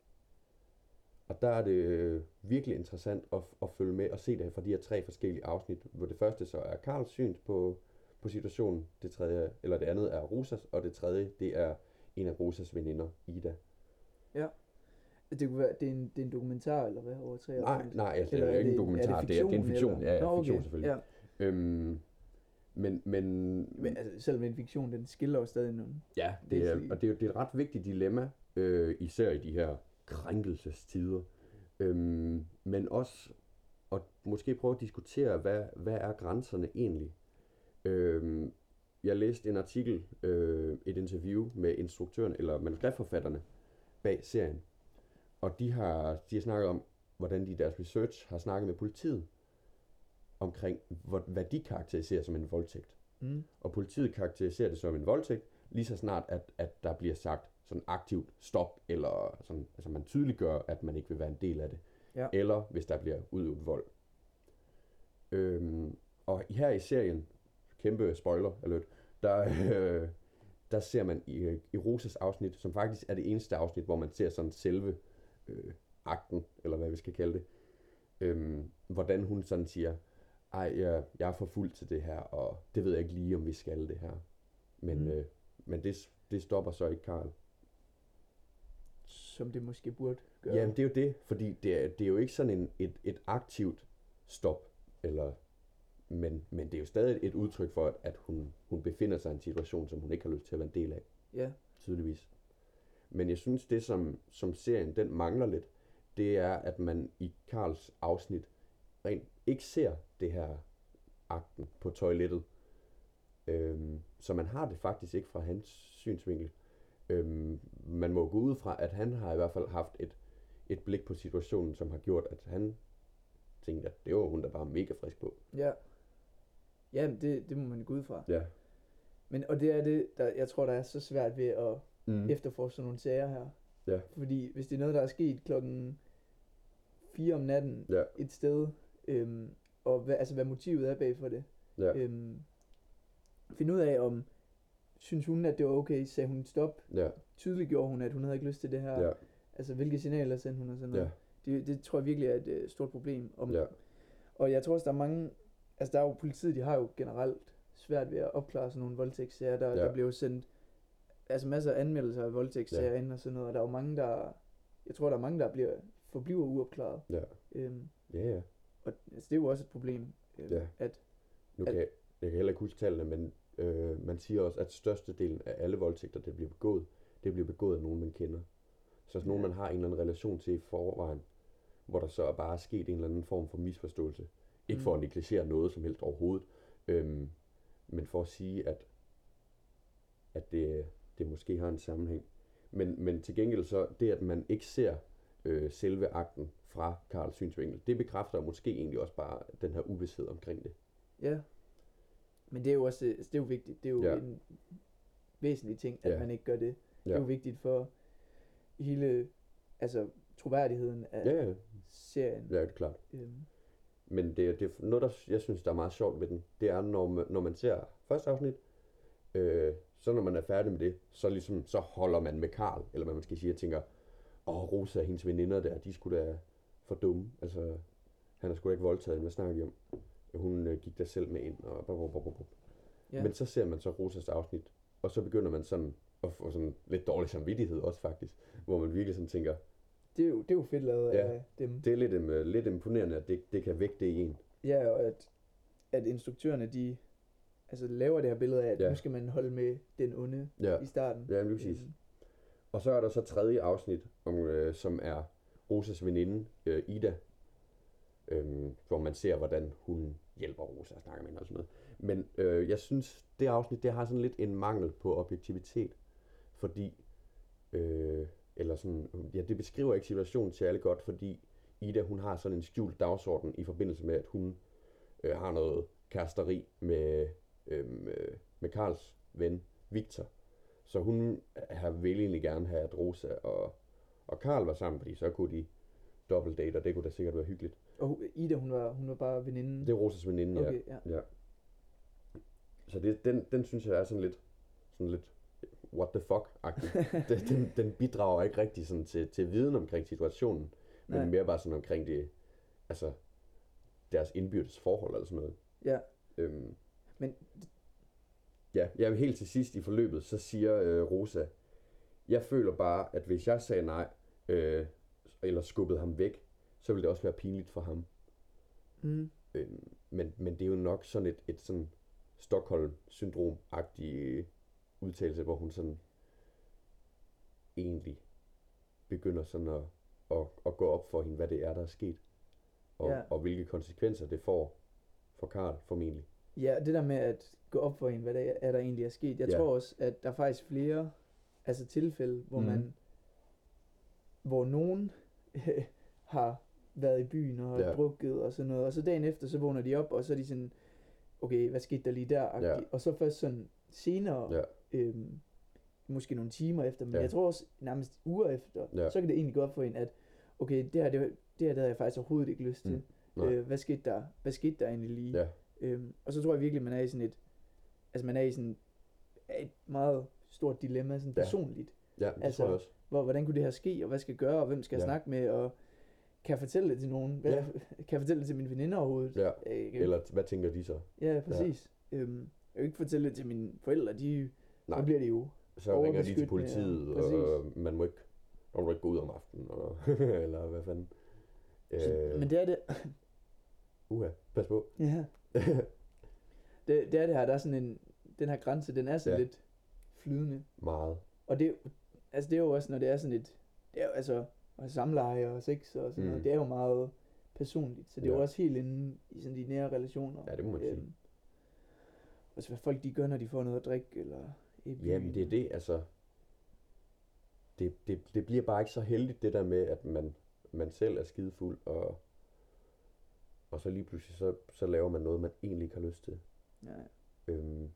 [SPEAKER 2] Og der er det øh, virkelig interessant at, at følge med og se det fra de her tre forskellige afsnit, hvor det første så er Karls syn på, på situationen, det tredje, eller det andet er Rosas, og det tredje, det er en af Rosas veninder, Ida.
[SPEAKER 1] Det kunne være, det er en, det er en dokumentar, eller hvad, over tre
[SPEAKER 2] Nej, nej, altså, det er ikke en dokumentar,
[SPEAKER 1] det
[SPEAKER 2] det er, det er en fiktion,
[SPEAKER 1] eller?
[SPEAKER 2] ja, ja,
[SPEAKER 1] Nå,
[SPEAKER 2] fiktion
[SPEAKER 1] okay.
[SPEAKER 2] selvfølgelig.
[SPEAKER 1] Ja.
[SPEAKER 2] Øhm, men, men,
[SPEAKER 1] Men altså, selvom en fiktion, den skiller jo stadig nogle.
[SPEAKER 2] Ja,
[SPEAKER 1] Det er
[SPEAKER 2] er, og det er, det er et ret vigtigt dilemma, øh, især i de her krænkelsestider. Øhm, men også at måske prøve at diskutere, hvad, hvad er grænserne egentlig? Øhm, jeg læste en artikel, øh, et interview med instruktøren eller manuskriptforfatterne bag serien. Og de har, de har snakket om, hvordan de i deres research har snakket med politiet omkring, hvad de karakteriserer som en voldtægt.
[SPEAKER 1] Mm.
[SPEAKER 2] Og politiet karakteriserer det som en voldtægt, lige så snart, at, at der bliver sagt sådan aktivt stop, eller sådan, altså man tydeliggør, at man ikke vil være en del af det.
[SPEAKER 1] Ja.
[SPEAKER 2] Eller hvis der bliver udøvet vold. Øhm, og her i serien, kæmpe spoiler alert, der, <laughs> øh, der ser man i, i Rosas afsnit, som faktisk er det eneste afsnit, hvor man ser sådan selve øh, akten, eller hvad vi skal kalde det, øhm, hvordan hun sådan siger, ej, jeg, jeg er for fuld til det her, og det ved jeg ikke lige, om vi skal det her. Men,
[SPEAKER 1] Mm.
[SPEAKER 2] mm. øh, men det, det stopper så ikke Karl.
[SPEAKER 1] Som det måske burde gøre.
[SPEAKER 2] Jamen, det er jo det, fordi det er, det er jo ikke sådan en, et, et aktivt stop, eller, men, men det er jo stadig et udtryk for, at, hun, hun befinder sig i en situation, som hun ikke har lyst til at være en del af,
[SPEAKER 1] ja.
[SPEAKER 2] tydeligvis. Men jeg synes, det som, som serien den mangler lidt, det er, at man i Karls afsnit rent ikke ser det her akten på toilettet. Øhm, så man har det faktisk ikke fra hans synsvinkel. Øhm, man må gå ud fra, at han har i hvert fald haft et, et blik på situationen, som har gjort, at han tænkte, at det var hun der bare mega frisk på.
[SPEAKER 1] Ja. Ja, det, det må man gå ud fra.
[SPEAKER 2] Ja.
[SPEAKER 1] Men, og det er det, der, jeg tror, der er så svært ved at
[SPEAKER 2] Mm.
[SPEAKER 1] efterforske sådan nogle sager her.
[SPEAKER 2] Ja.
[SPEAKER 1] Fordi hvis det er noget, der er sket klokken 4 om natten
[SPEAKER 2] Ja.
[SPEAKER 1] et sted, øhm, og hvad, altså hvad motivet er bag for det,
[SPEAKER 2] Ja.
[SPEAKER 1] øhm, finde ud af, om synes hun, at det var okay, sagde hun stop,
[SPEAKER 2] Ja.
[SPEAKER 1] tydeligt gjorde hun, at hun havde ikke lyst til det her,
[SPEAKER 2] Ja.
[SPEAKER 1] altså hvilke signaler sendte hun og sådan noget.
[SPEAKER 2] Ja.
[SPEAKER 1] Det, det tror jeg virkelig er et øh, stort problem. Om,
[SPEAKER 2] Ja.
[SPEAKER 1] Og jeg tror også, der er mange, altså der er jo politiet, de har jo generelt svært ved at opklare sådan nogle voldtægtssager. Der,
[SPEAKER 2] Ja.
[SPEAKER 1] der bliver jo sendt altså masser af anmeldelser af voldtægtssager
[SPEAKER 2] Ja.
[SPEAKER 1] ind og sådan noget, og der er jo mange, der, jeg tror, der er mange, der bliver, forbliver uopklaret.
[SPEAKER 2] Ja.
[SPEAKER 1] Øhm,
[SPEAKER 2] Ja, ja.
[SPEAKER 1] og altså, det er jo også et problem, øhm,
[SPEAKER 2] Ja.
[SPEAKER 1] at,
[SPEAKER 2] Nu kan jeg, jeg kan heller ikke huske tallene, men øh, man siger også, at størstedelen af alle voldtægter, der bliver begået, det bliver begået af nogen, man kender. Så sådan nogen,
[SPEAKER 1] Ja.
[SPEAKER 2] man har en eller anden relation til i forvejen, hvor der så er bare sket en eller anden form for misforståelse. Ikke
[SPEAKER 1] Mm.
[SPEAKER 2] for at negligere noget som helst overhovedet, øhm, men for at sige, at, at det, det måske har en sammenhæng. Men, men til gengæld så, det at man ikke ser øh, selve akten fra Karls synsvinkel, det bekræfter måske egentlig også bare den her uvidshed omkring det.
[SPEAKER 1] ja. Men det er jo også, det er jo vigtigt, det er jo
[SPEAKER 2] Ja.
[SPEAKER 1] en væsentlig ting, at
[SPEAKER 2] Ja.
[SPEAKER 1] man ikke gør det. Det er jo vigtigt for hele, altså troværdigheden af
[SPEAKER 2] Ja, ja,
[SPEAKER 1] serien.
[SPEAKER 2] ja det er klart.
[SPEAKER 1] Øhm,
[SPEAKER 2] Men det, det er noget, der jeg synes, der er meget sjovt ved den, det er, når man, når man ser første afsnit, øh, så når man er færdig med det, så ligesom, så holder man med Karl, eller hvad man skal sige, og tænker, åh, Rosa og hendes veninder der, de skulle da for dumme, altså, han er sgu da ikke voldtaget, hvad snakker de om? Hun øh, gik der selv med ind, og bop, bop, bop, bop.
[SPEAKER 1] ja.
[SPEAKER 2] Men så ser man så Rosas afsnit, og så begynder man sådan at få sådan lidt dårlig samvittighed også faktisk, hvor man virkelig sådan tænker,
[SPEAKER 1] Det er jo, det er jo fedt lavet
[SPEAKER 2] Ja.
[SPEAKER 1] af dem.
[SPEAKER 2] det er lidt, um, lidt imponerende, at det, det kan vække det i en.
[SPEAKER 1] Ja, og at, at instruktørerne, de altså, laver det her billede af, at
[SPEAKER 2] Ja.
[SPEAKER 1] nu skal man holde med den onde
[SPEAKER 2] Ja.
[SPEAKER 1] i starten.
[SPEAKER 2] Ja, lige præcis.
[SPEAKER 1] Øhm,
[SPEAKER 2] Og så er der så tredje afsnit, om, øh, som er Rosas veninde, øh, Ida, øhm, hvor man ser, hvordan hun hjælper Rosa og snakker med hende og sådan noget. Men øh, jeg synes, det afsnit, det har sådan lidt en mangel på objektivitet, fordi, øh, eller sådan, ja, det beskriver ikke situationen særlig godt, fordi Ida, hun har sådan en skjult dagsorden i forbindelse med, at hun øh, har noget kæresteri med, øh, med Karls ven, Victor. Så hun har vil egentlig gerne have, at Rosa og, og Karl var sammen, fordi så kunne de dobbeltdate, og det kunne da sikkert være hyggeligt.
[SPEAKER 1] Og Ida, hun var, hun var bare veninden.
[SPEAKER 2] Det er Rosas veninde, ja.
[SPEAKER 1] okay, ja.
[SPEAKER 2] ja. Så det, den, den synes jeg er sådan lidt, sådan lidt what the fuck-agtig. <laughs> den, den, den bidrager ikke rigtig sådan til, til viden omkring situationen, men
[SPEAKER 1] Nej.
[SPEAKER 2] mere bare sådan omkring det, altså deres indbyrdes forhold eller sådan noget.
[SPEAKER 1] Ja,
[SPEAKER 2] Øhm,
[SPEAKER 1] men
[SPEAKER 2] ja, jeg helt til sidst i forløbet, så siger øh, Rosa, jeg føler bare, at hvis jeg sagde nej, øh, eller skubbede ham væk, så ville det også være pinligt for ham.
[SPEAKER 1] mm,
[SPEAKER 2] Øhm, men, men det er jo nok sådan et, et sådan Stockholm-syndrom-agtig udtalelse, hvor hun sådan egentlig begynder sådan at, at, at gå op for hende, hvad det er, der er sket. Og,
[SPEAKER 1] Ja.
[SPEAKER 2] og hvilke konsekvenser det får for Karl formentlig.
[SPEAKER 1] Ja, det der med at gå op for en, hvad der er, der egentlig er sket. Jeg
[SPEAKER 2] Ja.
[SPEAKER 1] tror også, at der er faktisk flere altså tilfælde, hvor
[SPEAKER 2] Mhm.
[SPEAKER 1] man, hvor nogen <laughs> har været i byen og
[SPEAKER 2] Ja.
[SPEAKER 1] drukket og sådan noget, og så dagen efter, så vågner de op, og så er de sådan, okay, hvad skete der lige der?
[SPEAKER 2] Ja.
[SPEAKER 1] Og så først sådan senere,
[SPEAKER 2] Ja.
[SPEAKER 1] Øhm, måske nogle timer efter, men
[SPEAKER 2] Ja.
[SPEAKER 1] ja. jeg tror også nærmest uger efter,
[SPEAKER 2] Ja.
[SPEAKER 1] så kan det egentlig gå op for en, at okay, det her, det, det her det havde jeg faktisk overhovedet ikke lyst til.
[SPEAKER 2] Mm.
[SPEAKER 1] Øh, hvad skete der? Hvad skete der egentlig lige?
[SPEAKER 2] Ja.
[SPEAKER 1] Øhm, og så tror jeg virkelig, man er i sådan et, altså man er i sådan et meget stort dilemma, sådan
[SPEAKER 2] Ja.
[SPEAKER 1] personligt.
[SPEAKER 2] Ja, det
[SPEAKER 1] Altså,
[SPEAKER 2] tror jeg også.
[SPEAKER 1] Hvor, hvordan kunne det her ske, og hvad skal jeg gøre, og hvem skal jeg
[SPEAKER 2] Ja.
[SPEAKER 1] snakke med, og kan jeg fortælle det til nogen? Hvad,
[SPEAKER 2] Ja. <laughs>
[SPEAKER 1] Kan jeg fortælle det til mine veninder overhovedet?
[SPEAKER 2] Ja.
[SPEAKER 1] Øh,
[SPEAKER 2] Eller hvad tænker de så?
[SPEAKER 1] ja, præcis. Øhm, jeg kan ikke fortælle det til mine forældre, de,
[SPEAKER 2] Nej.
[SPEAKER 1] så bliver det jo.
[SPEAKER 2] Så ringer de til politiet,
[SPEAKER 1] ja.
[SPEAKER 2] og man må ikke, man må ikke gå ud om aftenen, og, <laughs> eller hvad fanden.
[SPEAKER 1] Så, men det er det,
[SPEAKER 2] uha, pas på.
[SPEAKER 1] ja, <laughs> det, det er det her, der er sådan en, den her grænse, den er så
[SPEAKER 2] Ja.
[SPEAKER 1] lidt flydende.
[SPEAKER 2] Meget.
[SPEAKER 1] Og det, er altså det er jo også, når det er sådan et, det er jo altså, og samleje og sex og sådan
[SPEAKER 2] Mm.
[SPEAKER 1] noget, det er jo meget personligt, så det er
[SPEAKER 2] Ja.
[SPEAKER 1] jo også helt inde i sådan de nære relationer.
[SPEAKER 2] Ja, det må man sige.
[SPEAKER 1] Øhm, Også hvad folk de gør, når de får noget at drikke, eller i byen.
[SPEAKER 2] Jamen det er det, altså. Det, det, det bliver bare ikke så heldigt, det der med, at man, man selv er skidefuld, og, og så lige pludselig, så, så laver man noget, man egentlig ikke har lyst til.
[SPEAKER 1] Ja,
[SPEAKER 2] Øhm,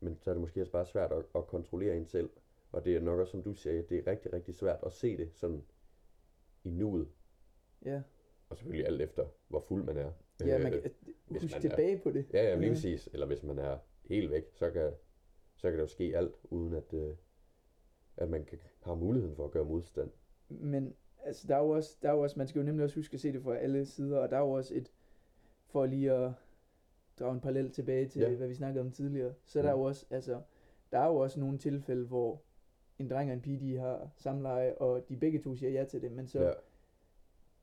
[SPEAKER 2] men så er det måske også bare svært at, at kontrollere en selv. Og det er nok også, som du siger, det er rigtig, rigtig svært at se det sådan i nuet.
[SPEAKER 1] ja.
[SPEAKER 2] Og selvfølgelig alt efter, hvor fuld man er.
[SPEAKER 1] ja man
[SPEAKER 2] Øh,
[SPEAKER 1] kan
[SPEAKER 2] hvis
[SPEAKER 1] huske
[SPEAKER 2] man er-
[SPEAKER 1] tilbage på det.
[SPEAKER 2] Ja, ja, lige
[SPEAKER 1] Ja.
[SPEAKER 2] præcis. Eller hvis man er helt væk, så kan, så kan der jo ske alt, uden at, øh, at man kan, har muligheden for at gøre modstand.
[SPEAKER 1] Men altså, der er jo også, der er jo også, man skal jo nemlig også huske at se det fra alle sider, og der er jo også et, for lige at drage en parallel tilbage til,
[SPEAKER 2] Ja.
[SPEAKER 1] ja. hvad vi snakkede om tidligere, så er der
[SPEAKER 2] Ja.
[SPEAKER 1] jo også, altså, der er jo også nogle tilfælde, hvor en dreng og en pige, de har samleje, og de begge to siger ja til det, men så
[SPEAKER 2] ja,
[SPEAKER 1] ja.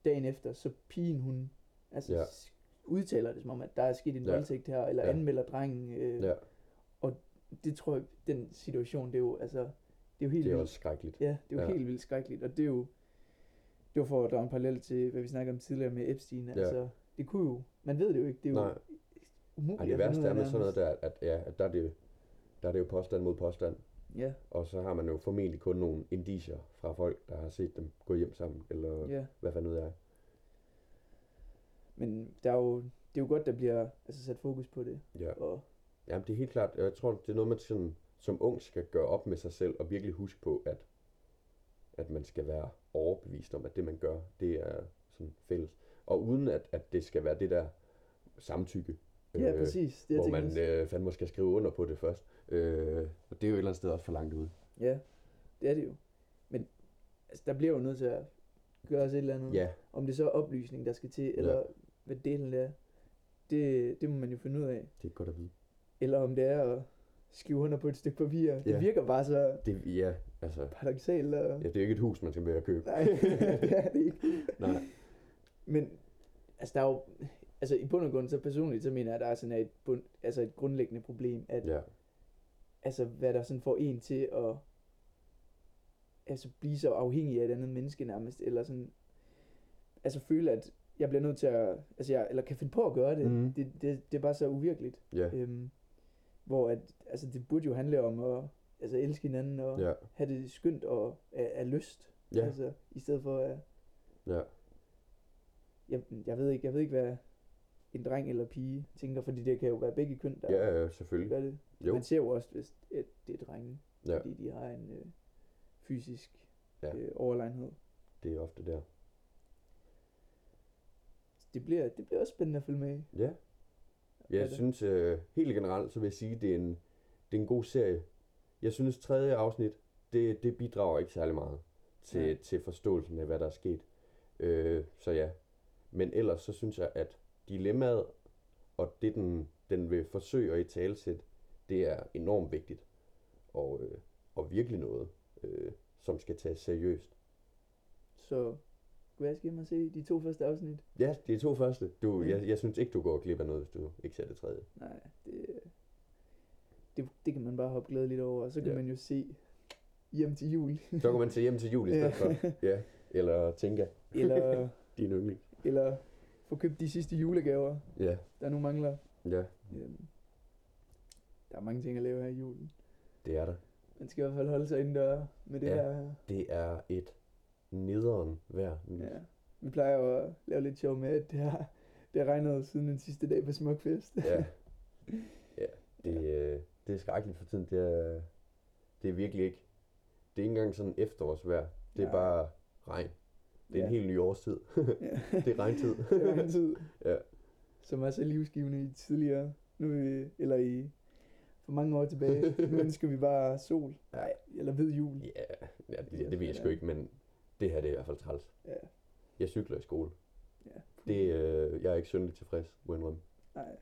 [SPEAKER 1] dagen efter, så pigen hun, altså,
[SPEAKER 2] Ja.
[SPEAKER 1] ja. udtaler det som om, at der er sket en
[SPEAKER 2] Ja.
[SPEAKER 1] ja. voldtægt her, eller
[SPEAKER 2] Ja.
[SPEAKER 1] ja. anmelder drengen, øh,
[SPEAKER 2] ja,
[SPEAKER 1] det tror jeg, den situation, det er jo, altså, det er jo helt
[SPEAKER 2] det er
[SPEAKER 1] vildt.
[SPEAKER 2] også skrækkeligt.
[SPEAKER 1] Ja, det er jo
[SPEAKER 2] Ja.
[SPEAKER 1] helt vildt skrækkeligt, og det er jo, det var for at drage en parallel til, hvad vi snakkede om tidligere med Epstein,
[SPEAKER 2] Ja.
[SPEAKER 1] altså, det kunne jo, man ved det jo ikke, det er jo
[SPEAKER 2] Nej.
[SPEAKER 1] umuligt
[SPEAKER 2] Ej, det værste er med sådan noget der, at, ja, at der, er det, der er det jo påstand mod påstand.
[SPEAKER 1] Ja,
[SPEAKER 2] Og så har man jo formentlig kun nogle indicier fra folk, der har set dem gå hjem sammen, eller
[SPEAKER 1] ja,
[SPEAKER 2] hvad fanden ved jeg.
[SPEAKER 1] men der er jo, det er jo godt, der bliver altså, sat fokus på det,
[SPEAKER 2] Ja.
[SPEAKER 1] og
[SPEAKER 2] Jamen, det er helt klart. Jeg tror, det er noget, man sådan, som ung skal gøre op med sig selv, og virkelig huske på, at, at man skal være overbevist om, at det, man gør, det er sådan fælles. Og uden at, at det skal være det der samtykke,
[SPEAKER 1] ja, præcis, det
[SPEAKER 2] hvor man
[SPEAKER 1] tænker
[SPEAKER 2] øh, fandme skal skrive under på det først. Øh, og det er jo et eller andet sted også for langt ude.
[SPEAKER 1] Ja, det er det jo, men altså, der bliver jo nødt til at gøre os et eller andet,
[SPEAKER 2] Ja,
[SPEAKER 1] om det så er oplysning, der skal til, eller hvad delen er, det, det må man jo finde ud af.
[SPEAKER 2] det er godt at vide.
[SPEAKER 1] Eller om det er at skrive under på et stykke papir. Det
[SPEAKER 2] Ja.
[SPEAKER 1] virker bare så
[SPEAKER 2] Det, ja, altså,
[SPEAKER 1] paradoxalt. Og...
[SPEAKER 2] ja, det er ikke et hus, man skal være at købe.
[SPEAKER 1] Nej, <laughs> det er det ikke.
[SPEAKER 2] Nej.
[SPEAKER 1] Men altså, der er jo, altså i bund og grund, så personligt, så mener jeg, at der er sådan et, bund, altså et grundlæggende problem, at
[SPEAKER 2] Ja,
[SPEAKER 1] altså, hvad der sådan får en til at altså, blive så afhængig af et andet menneske nærmest, eller sådan, altså føle, at jeg bliver nødt til at, altså jeg, eller kan finde på at gøre det.
[SPEAKER 2] Mhm.
[SPEAKER 1] Det, det, det er bare så uvirkeligt.
[SPEAKER 2] ja,
[SPEAKER 1] Øhm, hvor at, altså det burde jo handle om at altså, elske hinanden og
[SPEAKER 2] ja,
[SPEAKER 1] have det skønt og af, af lyst.
[SPEAKER 2] ja,
[SPEAKER 1] Altså, i stedet for at,
[SPEAKER 2] ja.
[SPEAKER 1] jeg, jeg, ved ikke, jeg ved ikke, hvad en dreng eller pige tænker, fordi det kan jo være begge køn, der
[SPEAKER 2] Ja, ja, selvfølgelig.
[SPEAKER 1] gør det.
[SPEAKER 2] Jo,
[SPEAKER 1] Man ser jo også, hvis det er drenge,
[SPEAKER 2] ja,
[SPEAKER 1] fordi de har en øh, fysisk
[SPEAKER 2] Ja.
[SPEAKER 1] øh, overlegenhed.
[SPEAKER 2] det er ofte der.
[SPEAKER 1] Det bliver, det bliver også spændende at følge med.
[SPEAKER 2] Ja. Jeg
[SPEAKER 1] det?
[SPEAKER 2] synes, øh, helt generelt, så vil jeg sige, det er en, det er en god serie. jeg synes tredje afsnit, det, det bidrager ikke særlig meget til,
[SPEAKER 1] Nej.
[SPEAKER 2] til forståelsen af, hvad der er sket. Øh, så ja. Men ellers så synes jeg, at dilemmaet og det, den, den vil forsøge at i talsætte, det er enormt vigtigt. Og, øh, og virkelig noget, øh, som skal tages seriøst.
[SPEAKER 1] Så hvad skal man se de to første afsnit?
[SPEAKER 2] Ja, de to første. Du,
[SPEAKER 1] Ja.
[SPEAKER 2] jeg, jeg synes ikke, du går glip af noget, hvis du ikke ser det tredje.
[SPEAKER 1] Nej, det, det, det kan man bare hoppe glædeligt over, og så kan
[SPEAKER 2] Ja.
[SPEAKER 1] man jo se hjem til jul.
[SPEAKER 2] Så kan man tage hjem til jul i stedet for. Ja, <laughs> eller tænke
[SPEAKER 1] eller, <laughs>
[SPEAKER 2] din yndling.
[SPEAKER 1] eller få købt de sidste julegaver,
[SPEAKER 2] Ja,
[SPEAKER 1] der nu mangler.
[SPEAKER 2] ja,
[SPEAKER 1] Øhm, der er mange ting at lave her i julen.
[SPEAKER 2] det er der.
[SPEAKER 1] Man skal i hvert fald holde sig indendør med det
[SPEAKER 2] Ja.
[SPEAKER 1] her.
[SPEAKER 2] Det er et nederen vejr.
[SPEAKER 1] Ja. Vi plejer jo at lave lidt sjov med, at det har, det har regnet siden den sidste dag på Smukfest.
[SPEAKER 2] Ja. <laughs> ja. Det, øh, det er skrækkeligt for tiden. Det er, det er virkelig ikke. Det er ikke engang sådan efterårsvejr. Det er
[SPEAKER 1] Nej.
[SPEAKER 2] bare regn. Det er
[SPEAKER 1] Ja.
[SPEAKER 2] en helt ny årstid.
[SPEAKER 1] Ja. <laughs>
[SPEAKER 2] det er regntid.
[SPEAKER 1] det var en tid, <laughs>
[SPEAKER 2] Ja.
[SPEAKER 1] som er så livsgivende i tidligere, nu vi, eller i for mange år tilbage. nu ønsker vi bare sol. Nej, eller hvid jul.
[SPEAKER 2] ja, ja det, det ved jeg sgu ikke, men det her det er i hvert fald træls.
[SPEAKER 1] Ja.
[SPEAKER 2] Jeg cykler i skole.
[SPEAKER 1] ja.
[SPEAKER 2] Det, øh, jeg er ikke synderligt tilfreds, må jeg indrømme.
[SPEAKER 1] Nej.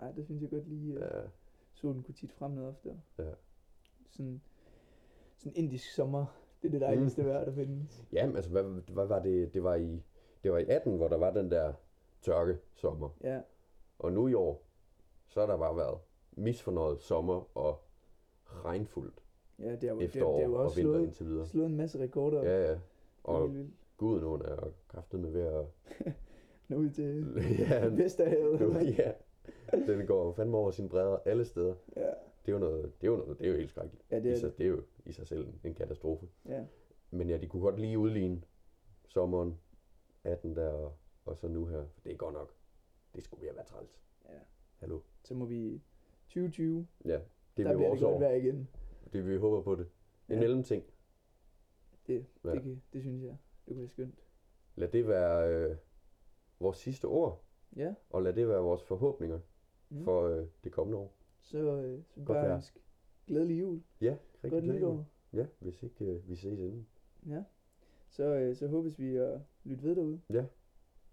[SPEAKER 1] Ej, det synes jeg godt lige, at
[SPEAKER 2] Ja,
[SPEAKER 1] solen kunne tit frem noget oftere.
[SPEAKER 2] ja.
[SPEAKER 1] Sådan, sådan indisk sommer, det er det dejligste
[SPEAKER 2] Mm.
[SPEAKER 1] vejr, der findes.
[SPEAKER 2] Ja, men altså, hvad, hvad var det? Det var, i, det var i 18, hvor der var den der tørke sommer.
[SPEAKER 1] Ja,
[SPEAKER 2] Og nu i år, så har der bare været misfornøjet sommer og regnfuldt
[SPEAKER 1] ja det er jo, det,
[SPEAKER 2] efterår
[SPEAKER 1] det er jo
[SPEAKER 2] og
[SPEAKER 1] også
[SPEAKER 2] vinter
[SPEAKER 1] slået,
[SPEAKER 2] indtil videre.
[SPEAKER 1] slået en masse rekorder.
[SPEAKER 2] Ja, ja.
[SPEAKER 1] Det
[SPEAKER 2] Og
[SPEAKER 1] helt vildt.
[SPEAKER 2] guden er kraftet med ved at... <laughs>
[SPEAKER 1] Nå ud til <laughs>
[SPEAKER 2] ja,
[SPEAKER 1] Vesterhavet.
[SPEAKER 2] nu, ja, den går fandme over sine bredder alle steder.
[SPEAKER 1] ja.
[SPEAKER 2] Det er jo noget, det er jo, noget, det er jo helt skrækkeligt.
[SPEAKER 1] ja, det
[SPEAKER 2] I
[SPEAKER 1] er
[SPEAKER 2] sig,
[SPEAKER 1] det.
[SPEAKER 2] det er jo i sig selv en, katastrofe.
[SPEAKER 1] Ja.
[SPEAKER 2] Men ja, de kunne godt lige udligne sommeren 18 der, og, og så nu her. For det er godt nok. Det skulle ved at være træls.
[SPEAKER 1] ja.
[SPEAKER 2] Hallo.
[SPEAKER 1] Så må vi 2020,
[SPEAKER 2] Ja, det
[SPEAKER 1] der
[SPEAKER 2] er
[SPEAKER 1] bliver
[SPEAKER 2] vi
[SPEAKER 1] det
[SPEAKER 2] vores
[SPEAKER 1] godt
[SPEAKER 2] år.
[SPEAKER 1] vejr igen.
[SPEAKER 2] Det vi håber på det. En
[SPEAKER 1] Ja.
[SPEAKER 2] mellemting.
[SPEAKER 1] Det,
[SPEAKER 2] Ja.
[SPEAKER 1] det, kan, det synes jeg. Det kunne være skønt.
[SPEAKER 2] Lad det være øh, vores sidste ord,
[SPEAKER 1] Ja,
[SPEAKER 2] og lad det være vores forhåbninger
[SPEAKER 1] Mm.
[SPEAKER 2] for øh, det kommende år.
[SPEAKER 1] så, øh, så bare ønske glædelig jul.
[SPEAKER 2] Ja, rigtig
[SPEAKER 1] Godt
[SPEAKER 2] glædelig jul.
[SPEAKER 1] nytår.
[SPEAKER 2] Ja, hvis ikke øh, vi ses inden.
[SPEAKER 1] Ja. Så, øh, så håbes vi at lytte ved derude.
[SPEAKER 2] Ja,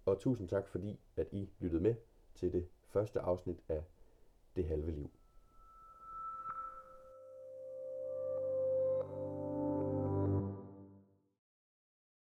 [SPEAKER 2] og tusind tak fordi, at I lyttede med til det første afsnit af Det Halve Liv.